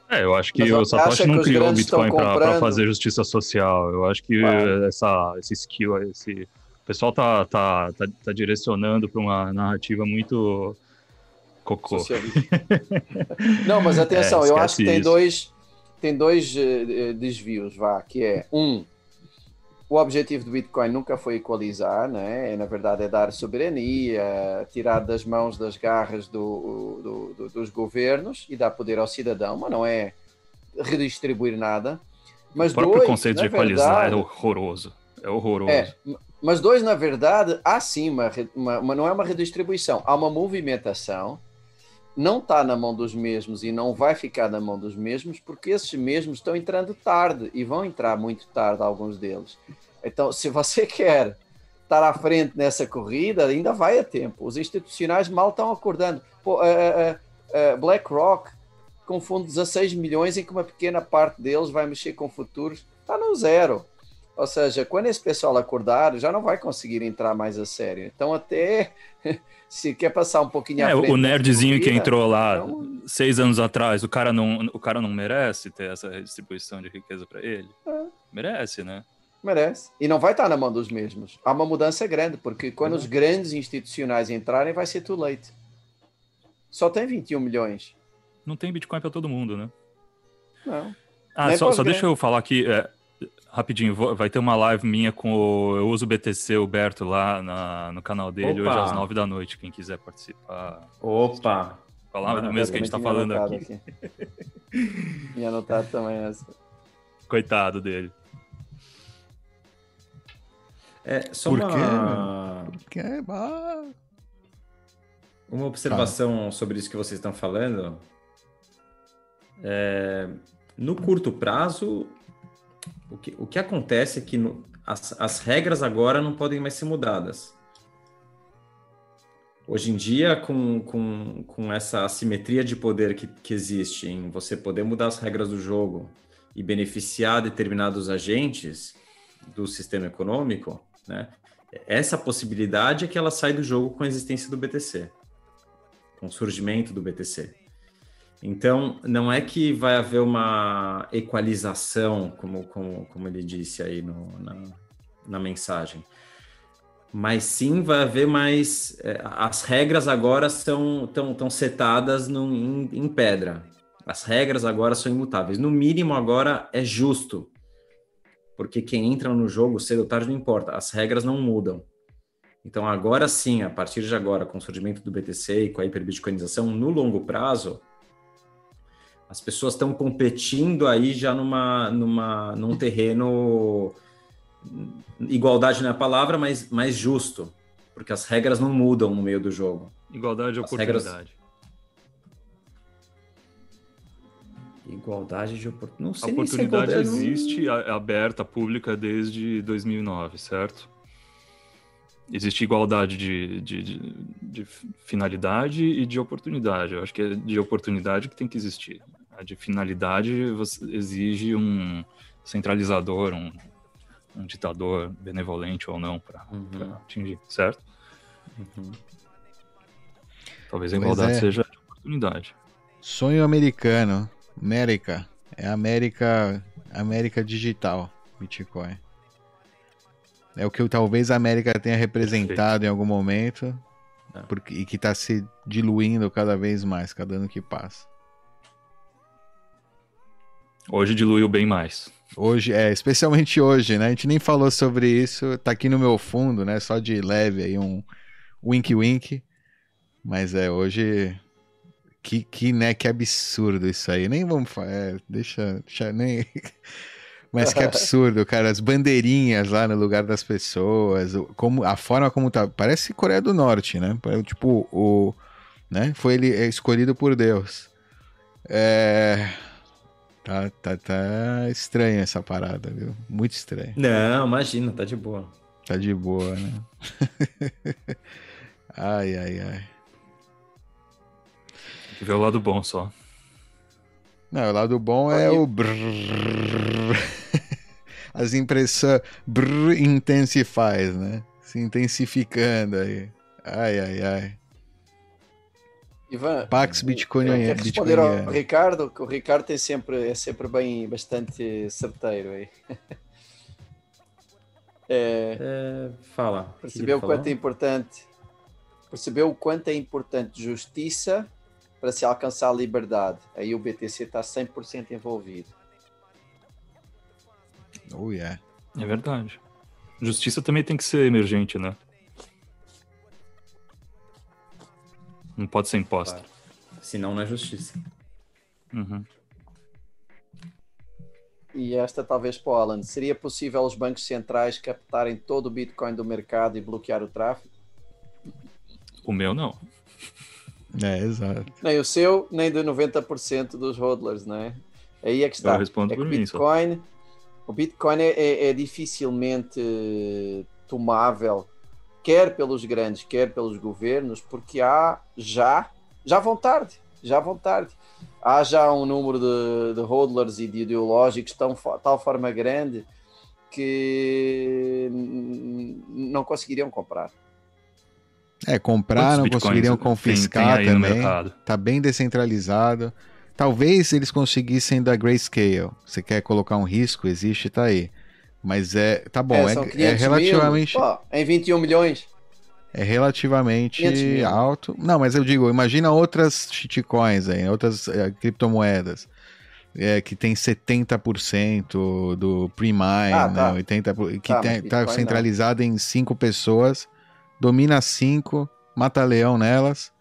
É, eu acho que Mas o Satoshi não criou o Bitcoin para fazer justiça social. Eu acho que essa, esse skill, esse o pessoal tá, tá, tá, tá direcionando para uma narrativa muito cocô. não, mas atenção, é, eu acho que tem isso. dois tem dois uh, desvios, vá, que é um o objetivo do Bitcoin nunca foi equalizar, né? na verdade é dar soberania, tirar das mãos das garras do, do, do, dos governos e dar poder ao cidadão, mas não é redistribuir nada. Mas o próprio dois, conceito de equalizar verdade, é horroroso. É horroroso. É, mas dois, na verdade, há sim uma, uma, uma, não é uma redistribuição, há uma movimentação não está na mão dos mesmos e não vai ficar na mão dos mesmos, porque esses mesmos estão entrando tarde e vão entrar muito tarde, alguns deles. Então, se você quer estar à frente nessa corrida, ainda vai a tempo. Os institucionais mal estão acordando. Pô, BlackRock, com fundo de 16 milhões, em que uma pequena parte deles vai mexer com futuros, está no zero. Ou seja, quando esse pessoal acordar, já não vai conseguir entrar mais a sério. Então, até se quer passar um pouquinho é, O nerdzinho que entrou lá então... seis anos atrás, o cara não, o cara não merece ter essa redistribuição de riqueza para ele? É. Merece, né? Merece. E não vai estar na mão dos mesmos. Há uma mudança grande, porque quando uhum. os grandes institucionais entrarem, vai ser too late. Só tem 21 milhões. Não tem Bitcoin para todo mundo, né? Não. Ah, só, só deixa eu falar aqui. É, rapidinho, vai ter uma live minha com o. Eu uso o BTC, o Berto, lá na, no canal dele, Opa. hoje às nove da noite, quem quiser participar. Opa! Falar do mesmo que a gente tá falando aqui. aqui. Tinha anotado também essa. Coitado dele. É, só Por uma... Porque é Uma observação ah. sobre isso que vocês estão falando. É, no curto prazo, o que, o que acontece é que no, as, as regras agora não podem mais ser mudadas. Hoje em dia, com, com, com essa assimetria de poder que, que existe em você poder mudar as regras do jogo e beneficiar determinados agentes do sistema econômico, né? Essa possibilidade é que ela sai do jogo com a existência do BTC, com o surgimento do BTC. Então, não é que vai haver uma equalização, como, como, como ele disse aí no, na, na mensagem, mas sim vai haver mais. É, as regras agora são tão, tão setadas no, em, em pedra. As regras agora são imutáveis. No mínimo, agora é justo. Porque quem entra no jogo cedo ou tarde não importa, as regras não mudam. Então, agora sim, a partir de agora, com o surgimento do BTC e com a hiperbitcoinização, no longo prazo, as pessoas estão competindo aí já numa, numa, num terreno igualdade não é a palavra, mas mais justo, porque as regras não mudam no meio do jogo. Igualdade e oportunidade. Regras... Igualdade de oportunidade. Não sei a oportunidade se existe não... aberta, pública desde 2009, certo? Existe igualdade de, de, de, de, finalidade e de oportunidade. Eu acho que é de oportunidade que tem que existir. A de finalidade exige um centralizador, um, um ditador benevolente ou não para uhum. atingir, certo? Uhum. Talvez a igualdade é. seja de oportunidade. Sonho americano, América, é América, América digital, Bitcoin. É o que talvez a América tenha representado em algum momento É. porque, e que está se diluindo cada vez mais, cada ano que passa. Hoje diluiu bem mais. Hoje, é, especialmente hoje, né? A gente nem falou sobre isso, tá aqui no meu fundo, né? Só de leve aí, um wink wink. Mas é, hoje. Que, que, né, que absurdo isso aí. Nem vamos falar. É, deixa, deixa. Nem. Mas que absurdo, cara. As bandeirinhas lá no lugar das pessoas. Como, a forma como tá. Parece Coreia do Norte, né? Tipo, o. Né? Foi ele é escolhido por Deus. É. Tá, tá, tá estranha essa parada, viu? Muito estranho. Não, imagina, tá de boa. Tá de boa, né? ai, ai, ai. Tem que ver o lado bom só. Não, o lado bom é o brrr. As impressões brrr intensifies, né? Se intensificando aí. Ai, ai, ai. Ivan, Pax Bitcoin quero responder ao Bitcoiniano. Ricardo, que o Ricardo tem sempre, é sempre bem, bastante certeiro aí. É, É, fala. percebeu o quanto é importante percebeu o quanto é importante justiça para se alcançar a liberdade. Aí o BTC está 100% envolvido. Oh, yeah. É verdade. Justiça também tem que ser emergente, né? Não pode ser imposta. Claro. Senão não é justiça. Uhum. E esta talvez para o Alan. Seria possível os bancos centrais captarem todo o Bitcoin do mercado e bloquear o tráfego? O meu não. É, exato. Nem o seu, nem de 90% dos hodlers, não é? Aí é que está. Eu respondo é por o mim, só. Bitcoin, o Bitcoin é, é- é dificilmente tomável, quer pelos grandes, quer pelos governos, porque há já, já vão tarde, já vão tarde. Há já um número de, de hodlers e de ideológicos tão, tal forma grande que não conseguiriam comprar. É, comprar, não conseguiriam tem- tem confiscar aí no também. mercado? Tá bem descentralizado. Talvez eles conseguissem da Grayscale. Você quer colocar um risco, existe, tá aí. Mas é. Tá bom, é, são é 500 mil, relativamente. pô, em 21 milhões. É relativamente 500 mil. alto. Não, mas eu digo, imagina outras shitcoins aí, outras eh, criptomoedas. é, que tem 70% do pre-mine, Ah, tá. né, 80%, por- que Tá, tem- tá centralizado em cinco pessoas, domina cinco, mata leão nelas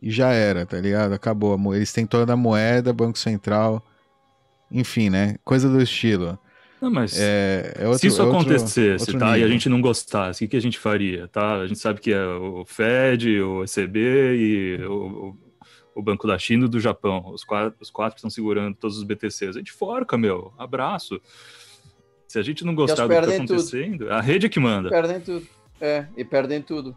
e já era, tá ligado? Acabou. Eles têm toda a moeda, Banco Central, enfim, né? Coisa do estilo. Não, mas É, é outro, se isso é outro- acontecesse, outro tá? E a gente não gostasse, o que, que a gente faria, tá? A gente sabe que é o Fed, o ECB e o, o- o Banco da China e do Japão. Os quatro, os quatro que estão segurando todos os BTCs. A gente forca, meu. Abraço. Se a gente não gostar do que tá perdem tudo. acontecendo, a rede é que manda. Perdem tudo. É, e perdem tudo.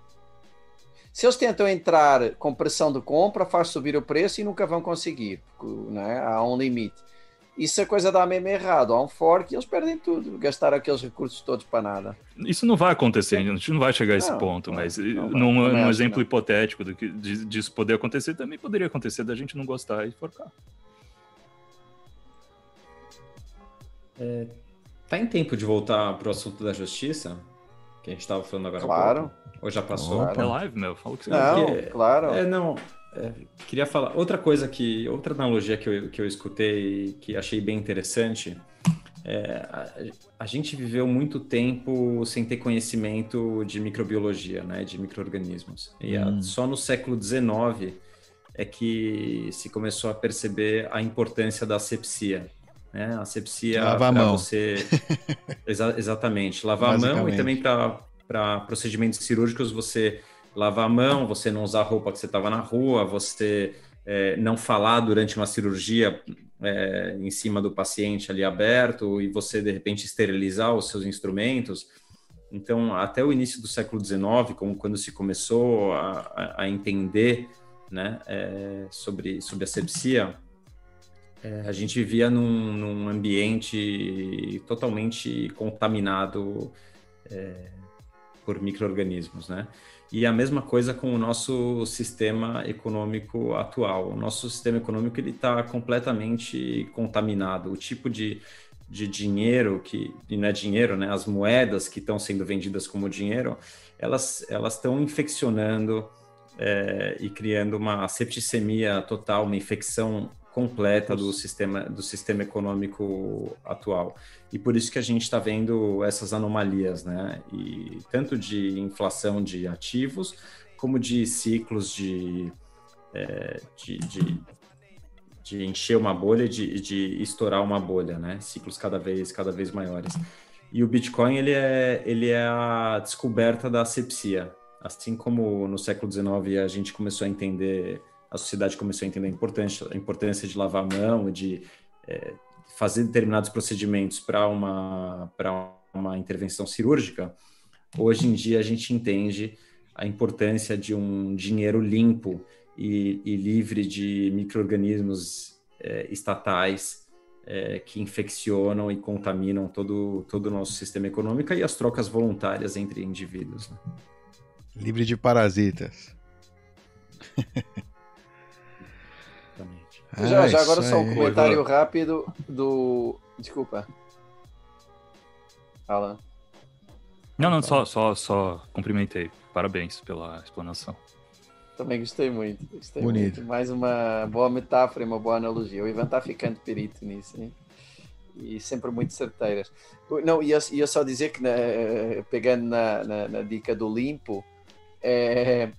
Se eles tentam entrar com pressão de compra, faz subir o preço e nunca vão conseguir, porque né, há um limite. Se a coisa dá mesmo errado, há um fork e eles perdem tudo, gastaram aqueles recursos todos para nada. Isso não vai acontecer, a gente não vai chegar a esse Não, ponto, não, mas não num, num exemplo hipotético do que, de- disso poder acontecer, também poderia acontecer da gente não gostar e forcar. Tá em tempo de voltar pro assunto da justiça? Que a gente tava falando agora. Claro. pouco? Ou já passou? Opa. É live, meu. Fala o que você Não, porque- claro. É, não. É, queria falar. Outra coisa que. Outra analogia que eu, que eu escutei que achei bem interessante. É, a, a gente viveu muito tempo sem ter conhecimento de microbiologia, né, de micro-organismos. E a- Hum. só no século XIX é que se começou a perceber a importância da asepsia. Né? A asepsia Lavar a mão. você. Exa- exatamente. Lavar a mão e também para procedimentos cirúrgicos você lavar a mão, você não usar roupa que você estava na rua, você é, não falar durante uma cirurgia é, em cima do paciente ali aberto e você de repente esterilizar os seus instrumentos. Então, até o início do século XIX, como quando se começou a, a- a entender né, é, sobre, sobre asepsia, é, a gente vivia num, num ambiente totalmente contaminado é, por micro-organismos, né? E a mesma coisa com o nosso sistema econômico atual. O nosso sistema econômico ele está completamente contaminado. O tipo de, de dinheiro, que e não é dinheiro, né? As moedas que estão sendo vendidas como dinheiro, elas elas estão infeccionando é, e criando uma septicemia total, uma infecção completa do sistema do sistema econômico atual e por isso que a gente está vendo essas anomalias, né? E tanto de inflação de ativos como de ciclos de, é, de, de, de, encher uma bolha, de, de estourar uma bolha, né? Ciclos cada vez cada vez maiores. E o Bitcoin ele é ele é a descoberta da asepsia, assim como no século XIX a gente começou a entender a sociedade começou a entender a importância, a importância de lavar a mão, de é, fazer determinados procedimentos para uma, uma intervenção cirúrgica, hoje em dia a gente entende a importância de um dinheiro limpo e, e livre de micro-organismos é, estatais é, que infeccionam e contaminam todo, todo o nosso sistema econômico e as trocas voluntárias entre indivíduos. Né? Livre de parasitas. Ah, já, já agora só um comentário rápido do. Desculpa. Alan. Não, não, só, só, só cumprimentei. Parabéns pela explanação. Também gostei muito. Gostei Bonito. Muito. Mais uma boa metáfora e uma boa analogia. O Ivan está ficando perito nisso, hein? E sempre muito certeiras. Não, ia, ia só dizer que, na, pegando na, na, na, dica do limpo, é,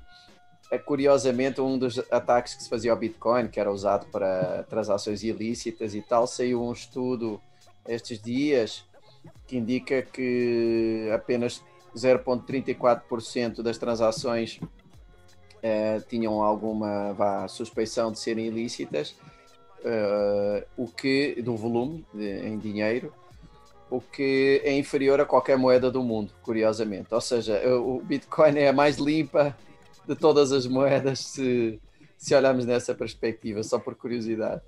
é curiosamente um dos ataques que se fazia ao Bitcoin, que era usado para transações ilícitas e tal, saiu um estudo estes dias que indica que apenas 0,34% das transações eh, tinham alguma vá, suspeição de serem ilícitas, uh, o que do volume de, em dinheiro, o que é inferior a qualquer moeda do mundo, curiosamente. Ou seja, o Bitcoin é a mais limpa de todas as moedas se, se olharmos nessa perspectiva, só por curiosidade.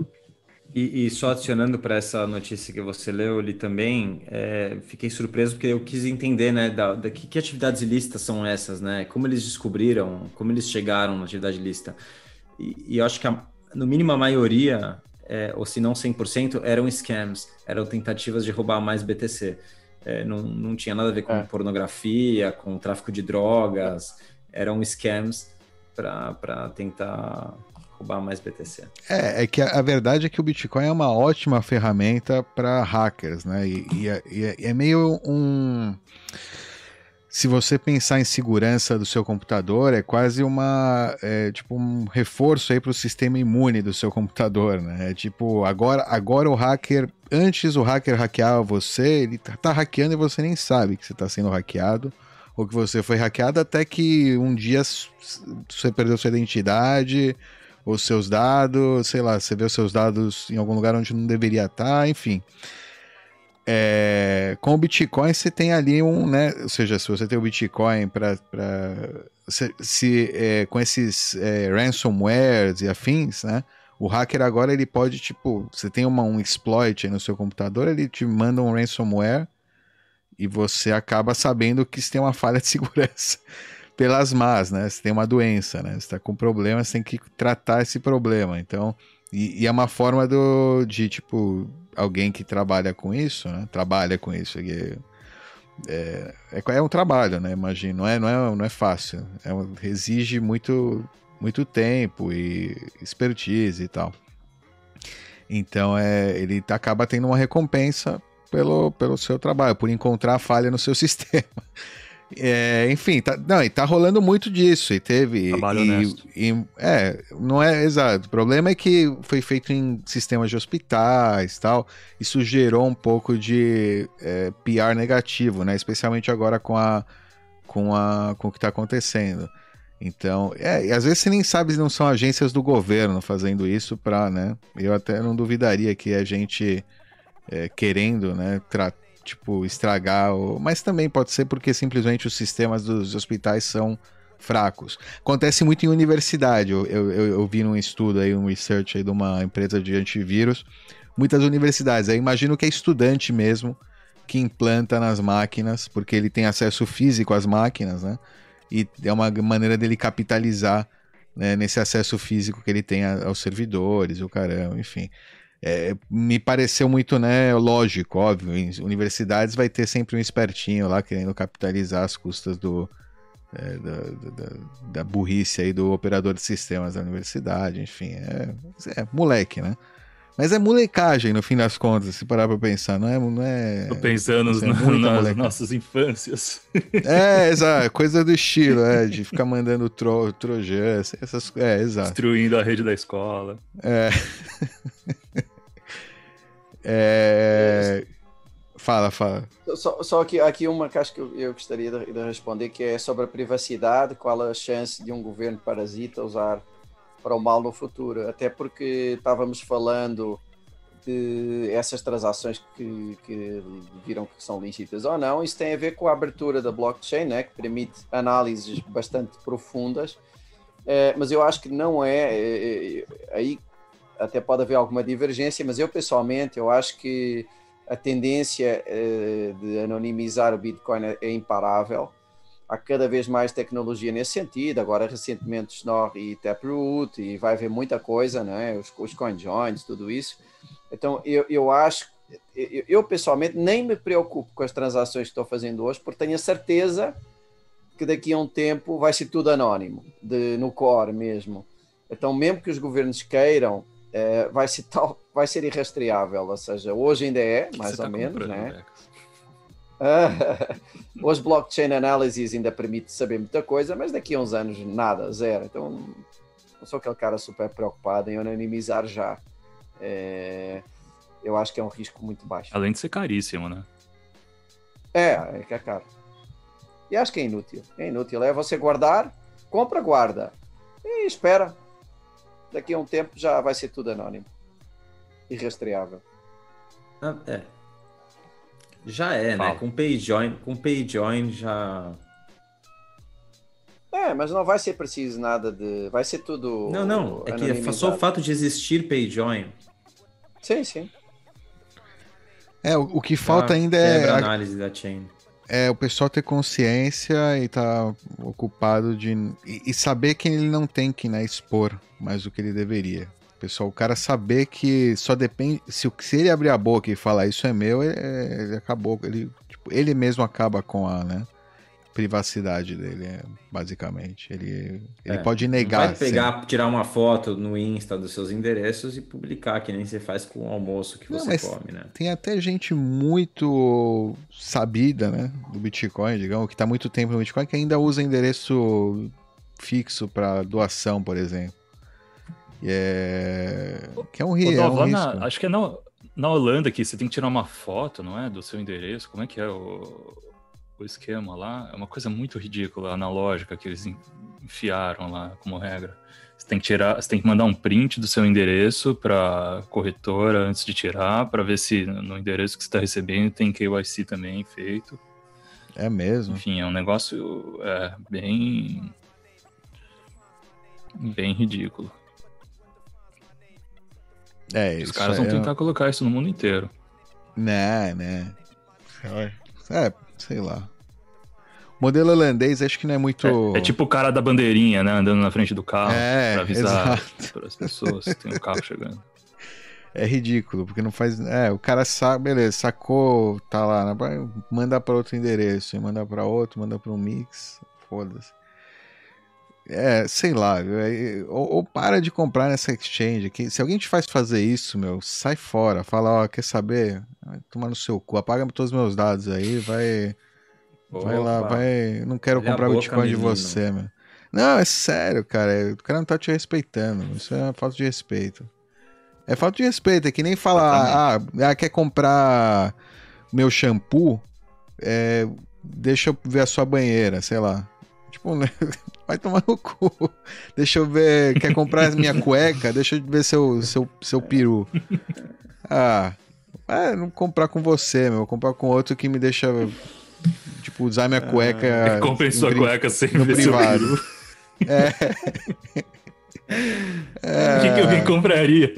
E, e só adicionando para essa notícia que você leu ali também, é, fiquei surpreso porque eu quis entender, né, da, da que, que, atividades ilícitas são essas, né? Como eles descobriram, como eles chegaram na atividade ilícita. E, e eu acho que a, no mínimo a maioria, é, ou se não 100%, eram scams, eram tentativas de roubar mais BTC. É, não, não tinha nada a ver com é. pornografia, com tráfico de drogas eram scams para tentar roubar mais BTC. É, é que a, a, verdade é que o Bitcoin é uma ótima ferramenta para hackers, né? E, e, é, e, é, é meio um. Se você pensar em segurança do seu computador, é quase uma é, tipo um reforço aí para o sistema imune do seu computador, né? É tipo agora, agora o hacker, antes o hacker hackeava você, ele tá, tá hackeando e você nem sabe que você está sendo hackeado ou que você foi hackeado até que um dia você perdeu sua identidade, os seus dados, sei lá, você vê os seus dados em algum lugar onde não deveria estar, enfim. É, com o Bitcoin você tem ali um, né? Ou seja, se você tem o Bitcoin para se, se é, com esses é, ransomwares e afins, né? O hacker agora ele pode tipo, você tem uma, um exploit no seu computador, ele te manda um ransomware e você acaba sabendo que você tem uma falha de segurança pelas más, né? Você tem uma doença, né? Você está com problema, você tem que tratar esse problema. Então, e, e, é uma forma do, de, tipo, alguém que trabalha com isso, né? Trabalha com isso. É, é, é um trabalho, né? Imagino, não é, não é, não é fácil. É, exige muito, muito tempo e expertise e tal. Então, é, ele acaba tendo uma recompensa pelo, pelo seu trabalho, por encontrar falha no seu sistema. É, enfim, tá, não, e tá rolando muito disso. E teve. Trabalho e, honesto. E, é, não é exato. O problema é que foi feito em sistemas de hospitais tal. Isso gerou um pouco de é, PR negativo, né? Especialmente agora com a. Com, a, com o que está acontecendo. Então, é, e às vezes você nem sabe se não são agências do governo fazendo isso para, né? Eu até não duvidaria que a gente é, querendo, né, tipo, estragar, o... mas também pode ser porque simplesmente os sistemas dos hospitais são fracos. Acontece muito em universidade, eu, eu, eu vi num estudo aí, um research aí de uma empresa de antivírus, muitas universidades, aí imagino que é estudante mesmo que implanta nas máquinas, porque ele tem acesso físico às máquinas, né, e é uma maneira dele capitalizar né, nesse acesso físico que ele tem aos servidores, o caramba, enfim. É, me pareceu muito né, lógico, óbvio. Em universidades vai ter sempre um espertinho lá querendo capitalizar as custas do, é, da, da, da, burrice aí do operador de sistemas da universidade, enfim, é, é moleque, né? Mas é molecagem, no fim das contas, se parar pra pensar, não é. Não é Tô pensando é nas moleca. nossas infâncias. É, exato, coisa do estilo, é, de ficar mandando tro, trojan, essas É, exato. Destruindo a rede da escola. É. é... Fala, fala. Só, só aqui, aqui uma que acho que eu, eu gostaria de, de responder, que é sobre a privacidade, qual a chance de um governo parasita usar para o mal no futuro, até porque estávamos falando de essas transações que, que viram que são lícitas ou não, isso tem a ver com a abertura da blockchain, né, que permite análises bastante profundas, é, mas eu acho que não é, é, é, aí até pode haver alguma divergência, mas eu pessoalmente eu acho que a tendência é, de anonimizar o Bitcoin é, é imparável há cada vez mais tecnologia nesse sentido. Agora, recentemente, Schnorr e Taproot, e vai haver muita coisa, né? os, os CoinJoins, tudo isso. Então, eu, eu acho, eu, eu, pessoalmente nem me preocupo com as transações que estou fazendo hoje, porque tenho a certeza que daqui a um tempo vai ser tudo anónimo, de, no core mesmo. Então, mesmo que os governos queiram, é, vai, ser tal, vai ser irrastreável. Ou seja, hoje ainda é, mais ou tá menos, né? Hoje blockchain analysis ainda permite saber muita coisa, mas daqui a uns anos nada, zero. Então não sou aquele cara super preocupado em anonimizar já. É, eu acho que é um risco muito baixo. Além de ser caríssimo, né? É, é que é caro. E acho que é inútil. É inútil. É você guardar, compra, guarda. E espera. Daqui a um tempo já vai ser tudo anónimo. Irrastreável. Ah, é, já é, né? Fala. né? Com PayJoin, com PayJoin já. É, mas não vai ser preciso nada de. Vai ser tudo. Não, não. É que só o fato de existir PayJoin. Sim, sim. É, o, o que falta ainda é. A análise da chain. É o pessoal ter consciência e tá ocupado de. E, e saber que ele não tem que né, expor mais do que ele deveria. Pessoal, o cara saber que só depende. Se, se ele abrir a boca e falar isso é meu, ele, ele acabou. Ele, tipo, ele mesmo acaba com a né, privacidade dele, é, basicamente. Ele, ele é, pode negar. Vai pegar, assim. tirar uma foto no Insta dos seus endereços e publicar, que nem você faz com o almoço que não, você come, né? Tem até gente muito sabida, né? Do Bitcoin, digamos, que está muito tempo no Bitcoin, que ainda usa endereço fixo para doação, por exemplo. É... Que é um, ri, é um risco. Na, acho que é na, na Holanda que você tem que tirar uma foto, não é? Do seu endereço. Como é que é o, o esquema lá? É uma coisa muito ridícula, analógica, que eles enfiaram lá como regra. Você tem que tirar, você tem que mandar um print do seu endereço para corretora antes de tirar, para ver se no endereço que você está recebendo tem KYC também feito. É mesmo. Enfim, é um negócio é, bem bem ridículo. É, Os caras vão é... tentar colocar isso no mundo inteiro. Né, né. É, sei lá. O modelo holandês acho que não é muito. É, é, tipo o cara da bandeirinha, né? Andando na frente do carro é, pra avisar para as pessoas que tem um carro chegando. É ridículo, porque não faz. É, o cara sabe, beleza, sacou, tá lá, né? manda para outro endereço, manda para outro, manda para um mix, foda-se. É, sei lá, é, ou, ou, para de comprar nessa exchange. Que, se alguém te faz fazer isso, meu, sai fora. Fala, ó, quer saber? Toma no seu cu, apaga todos os meus dados aí, vai. Opa. Vai lá, vai. Não quero Olha comprar Bitcoin menino. de você, meu. Não, é sério, cara. O cara não tá te respeitando. Isso é falta de respeito. É falta de respeito, é que nem falar, ah, ah, quer comprar meu shampoo? É, deixa eu ver a sua banheira, sei lá. Tipo, né? Vai tomar no cu. Deixa eu ver. Quer comprar minha cueca? Deixa eu ver seu, seu, seu peru. Ah. É, não comprar com você, meu. Vou comprar com outro que me deixa. Tipo, usar minha cueca. Ah, compre sua cueca sem no ver privado. seu peru. É. é. O que, que alguém compraria?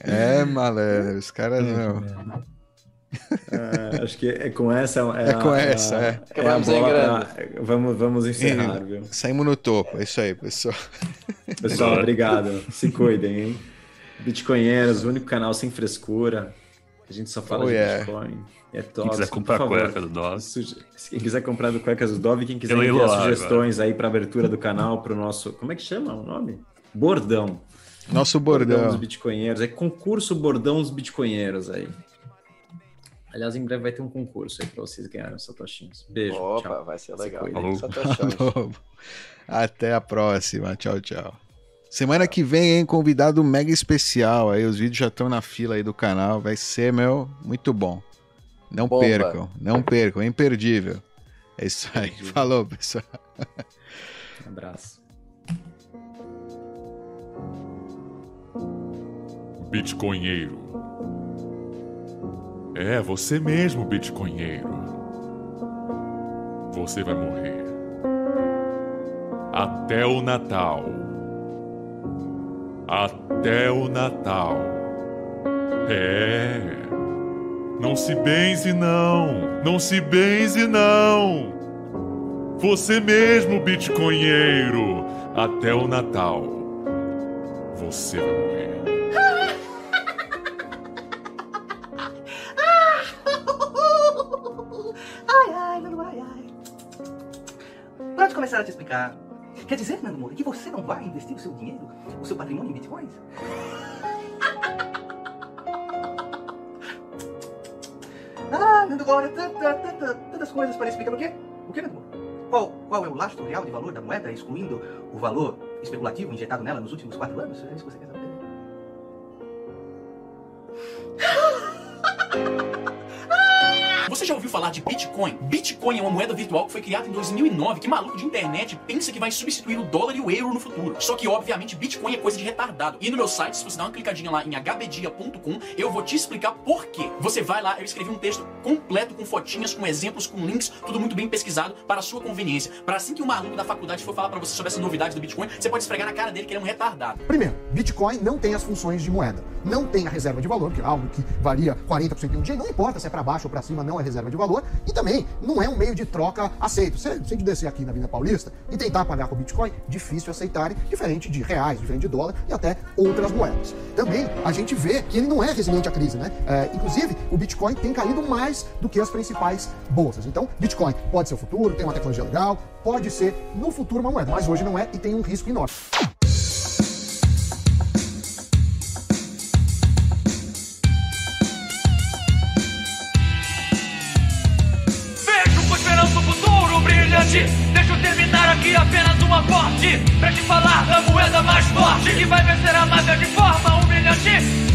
É, malandro, os caras não. É, acho que é com essa. É, É com a- essa, é. a Acabamos em bola grande. pra- Vamos, vamos encerrar, viu? Saímos no topo. É isso aí, pessoal. Pessoal, obrigado. Se cuidem, hein? Bitcoinheiros, o único canal sem frescura. A gente só fala Oh, de yeah. Bitcoin. É Quem tóxico. quiser comprar cueca do Dove. Quem quiser comprar do Cuecas do Dove, quem quiser enviar sugestões aí para abertura do canal, para o nosso. Como é que chama o nome? Bordão. Nosso dos bordão. Bitcoinheiros. É concurso Bordão dos Bitcoinheiros aí. Aliás, em breve vai ter um concurso aí para vocês ganharem os satoshinhos. Beijo. Opa, tchau. vai ser Se legal. achando. Até a próxima. Tchau, tchau. Semana que vem, hein? Convidado mega especial. Aí os vídeos já estão na fila aí do canal. Vai ser, meu, muito bom. Não Bomba. percam, não percam. É imperdível. É isso aí. Imperdível. Falou, pessoal. Um abraço. Bitcoinheiro. É, você mesmo, Bitcoinheiro. Você vai morrer. Até o Natal. Até o Natal. É. Não se benze, não. Não se benze, não. Você mesmo, Bitcoinheiro. Até o Natal. Você vai morrer. Começar a te explicar. Quer dizer, Nando Moura, que você não vai investir o seu dinheiro, o seu patrimônio em bitcoins? Ah, Nando Moura, tanta, tanta, tantas coisas para explicar. O quê? O quê, Nando Moura? Qual, qual é o lastro real de valor da moeda, excluindo o valor especulativo injetado nela nos últimos quatro anos? É isso que você quer saber? Já ouviu falar de Bitcoin? Bitcoin é uma moeda virtual que foi criada em 2009. Que maluco de internet pensa que vai substituir o dólar e o euro no futuro. Só que, obviamente, Bitcoin é coisa de retardado. E no meu site, se você dar uma clicadinha lá em hbdia.com, eu vou te explicar por quê. Você vai lá, eu escrevi um texto completo com fotinhas, com exemplos, com links, tudo muito bem pesquisado para a sua conveniência. Para assim que um maluco da faculdade for falar para você sobre essa novidade do Bitcoin, você pode esfregar na cara dele que ele é um retardado. Primeiro, Bitcoin não tem as funções de moeda. Não tem a reserva de valor, que é algo que varia 40% em um dia. Não importa se é para baixo ou para cima, não é reserva de valor. E também não é um meio de troca aceito. Se a gente descer aqui na Avenida Paulista e tentar pagar com Bitcoin, difícil aceitarem, diferente de reais, diferente de dólar e até outras moedas. Também a gente vê que ele não é resiliente à crise, né? É, inclusive, o Bitcoin tem caído mais do que as principais bolsas. Então, Bitcoin pode ser o futuro, tem uma tecnologia legal, pode ser no futuro uma moeda, mas hoje não é e tem um risco enorme. Uma. Pra te falar da moeda mais forte que vai vencer a máfia de forma humilhante.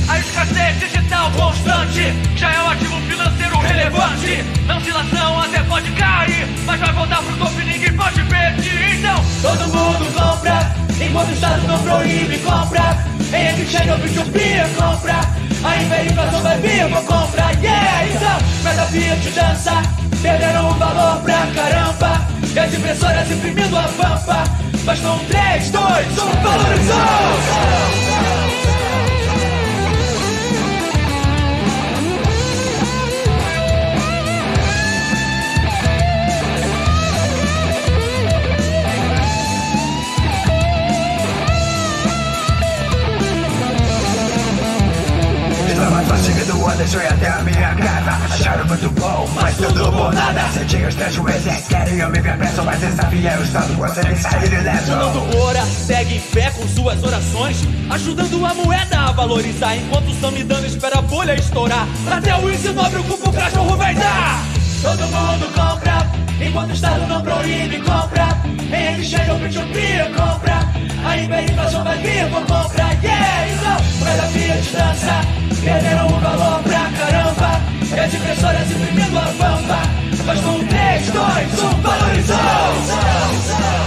A escassez digital constante já é um ativo financeiro relevante. Na oscilação até pode cair, mas vai voltar pro topo e ninguém pode pedir. Então, todo mundo compra, enquanto o Estado não proíbe, compra. Em exchange ou Bitcoin, compra. A hiperinflação vai vir, vou comprar, yeah! Então, meta Fiat dança, perderam o valor pra caramba. E as impressoras imprimindo a pampa. Bastou um 3, 2, 1, valorizou! Quando fui até a minha casa Acharam muito bom, mas tudo por nada Senti os três juízes, queriam me ver preso Mas essa via eu estando você nem sair ileso Fernando Moura segue em fé com suas orações, ajudando a moeda a valorizar. Enquanto o Samidana espera a bolha estourar, até o índice preocupa, o cachorro vai dar. Todo mundo compra, enquanto o Estado não proíbe, compra. Em exchange ou Bitcoin, compra. A hiperinflação vai vir, vou comprar, yeah! Então, moeda Fiat dança, perderam o valor pra caramba. E as impressoras imprimindo a pampa. Mas com 3, 2, 1, valorizou!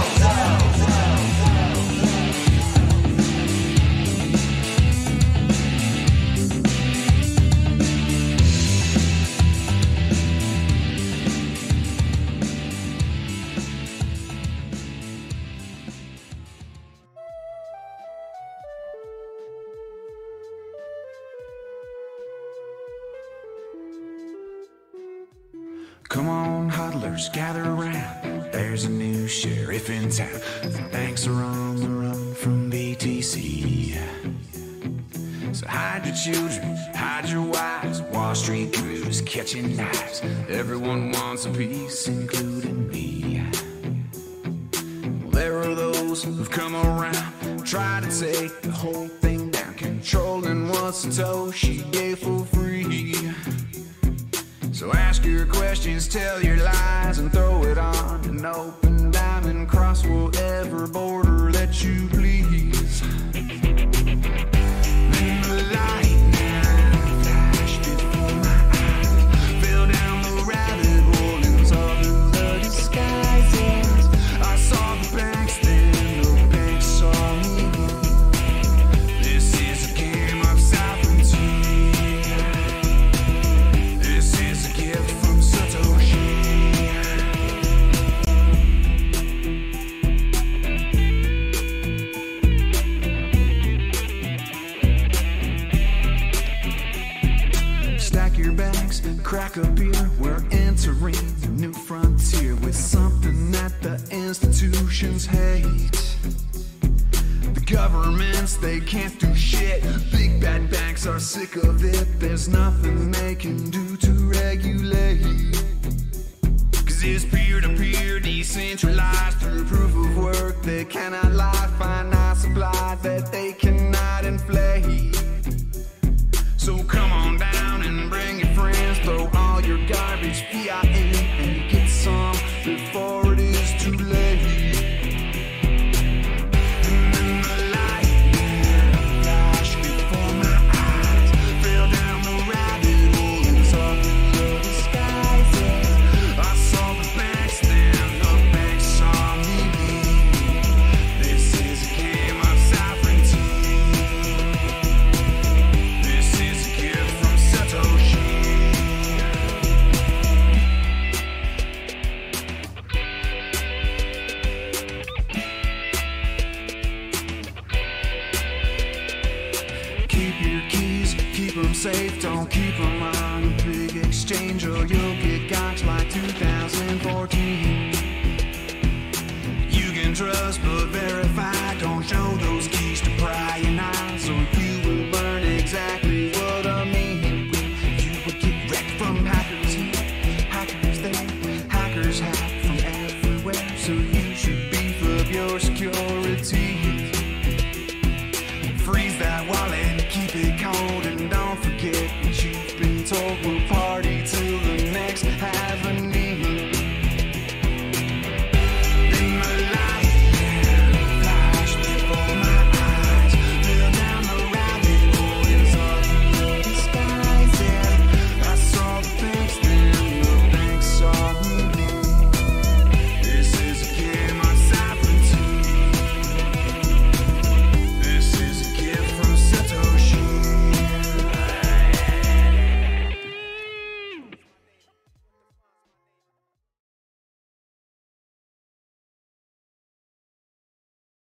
Cannot lie, finite supply that they cannot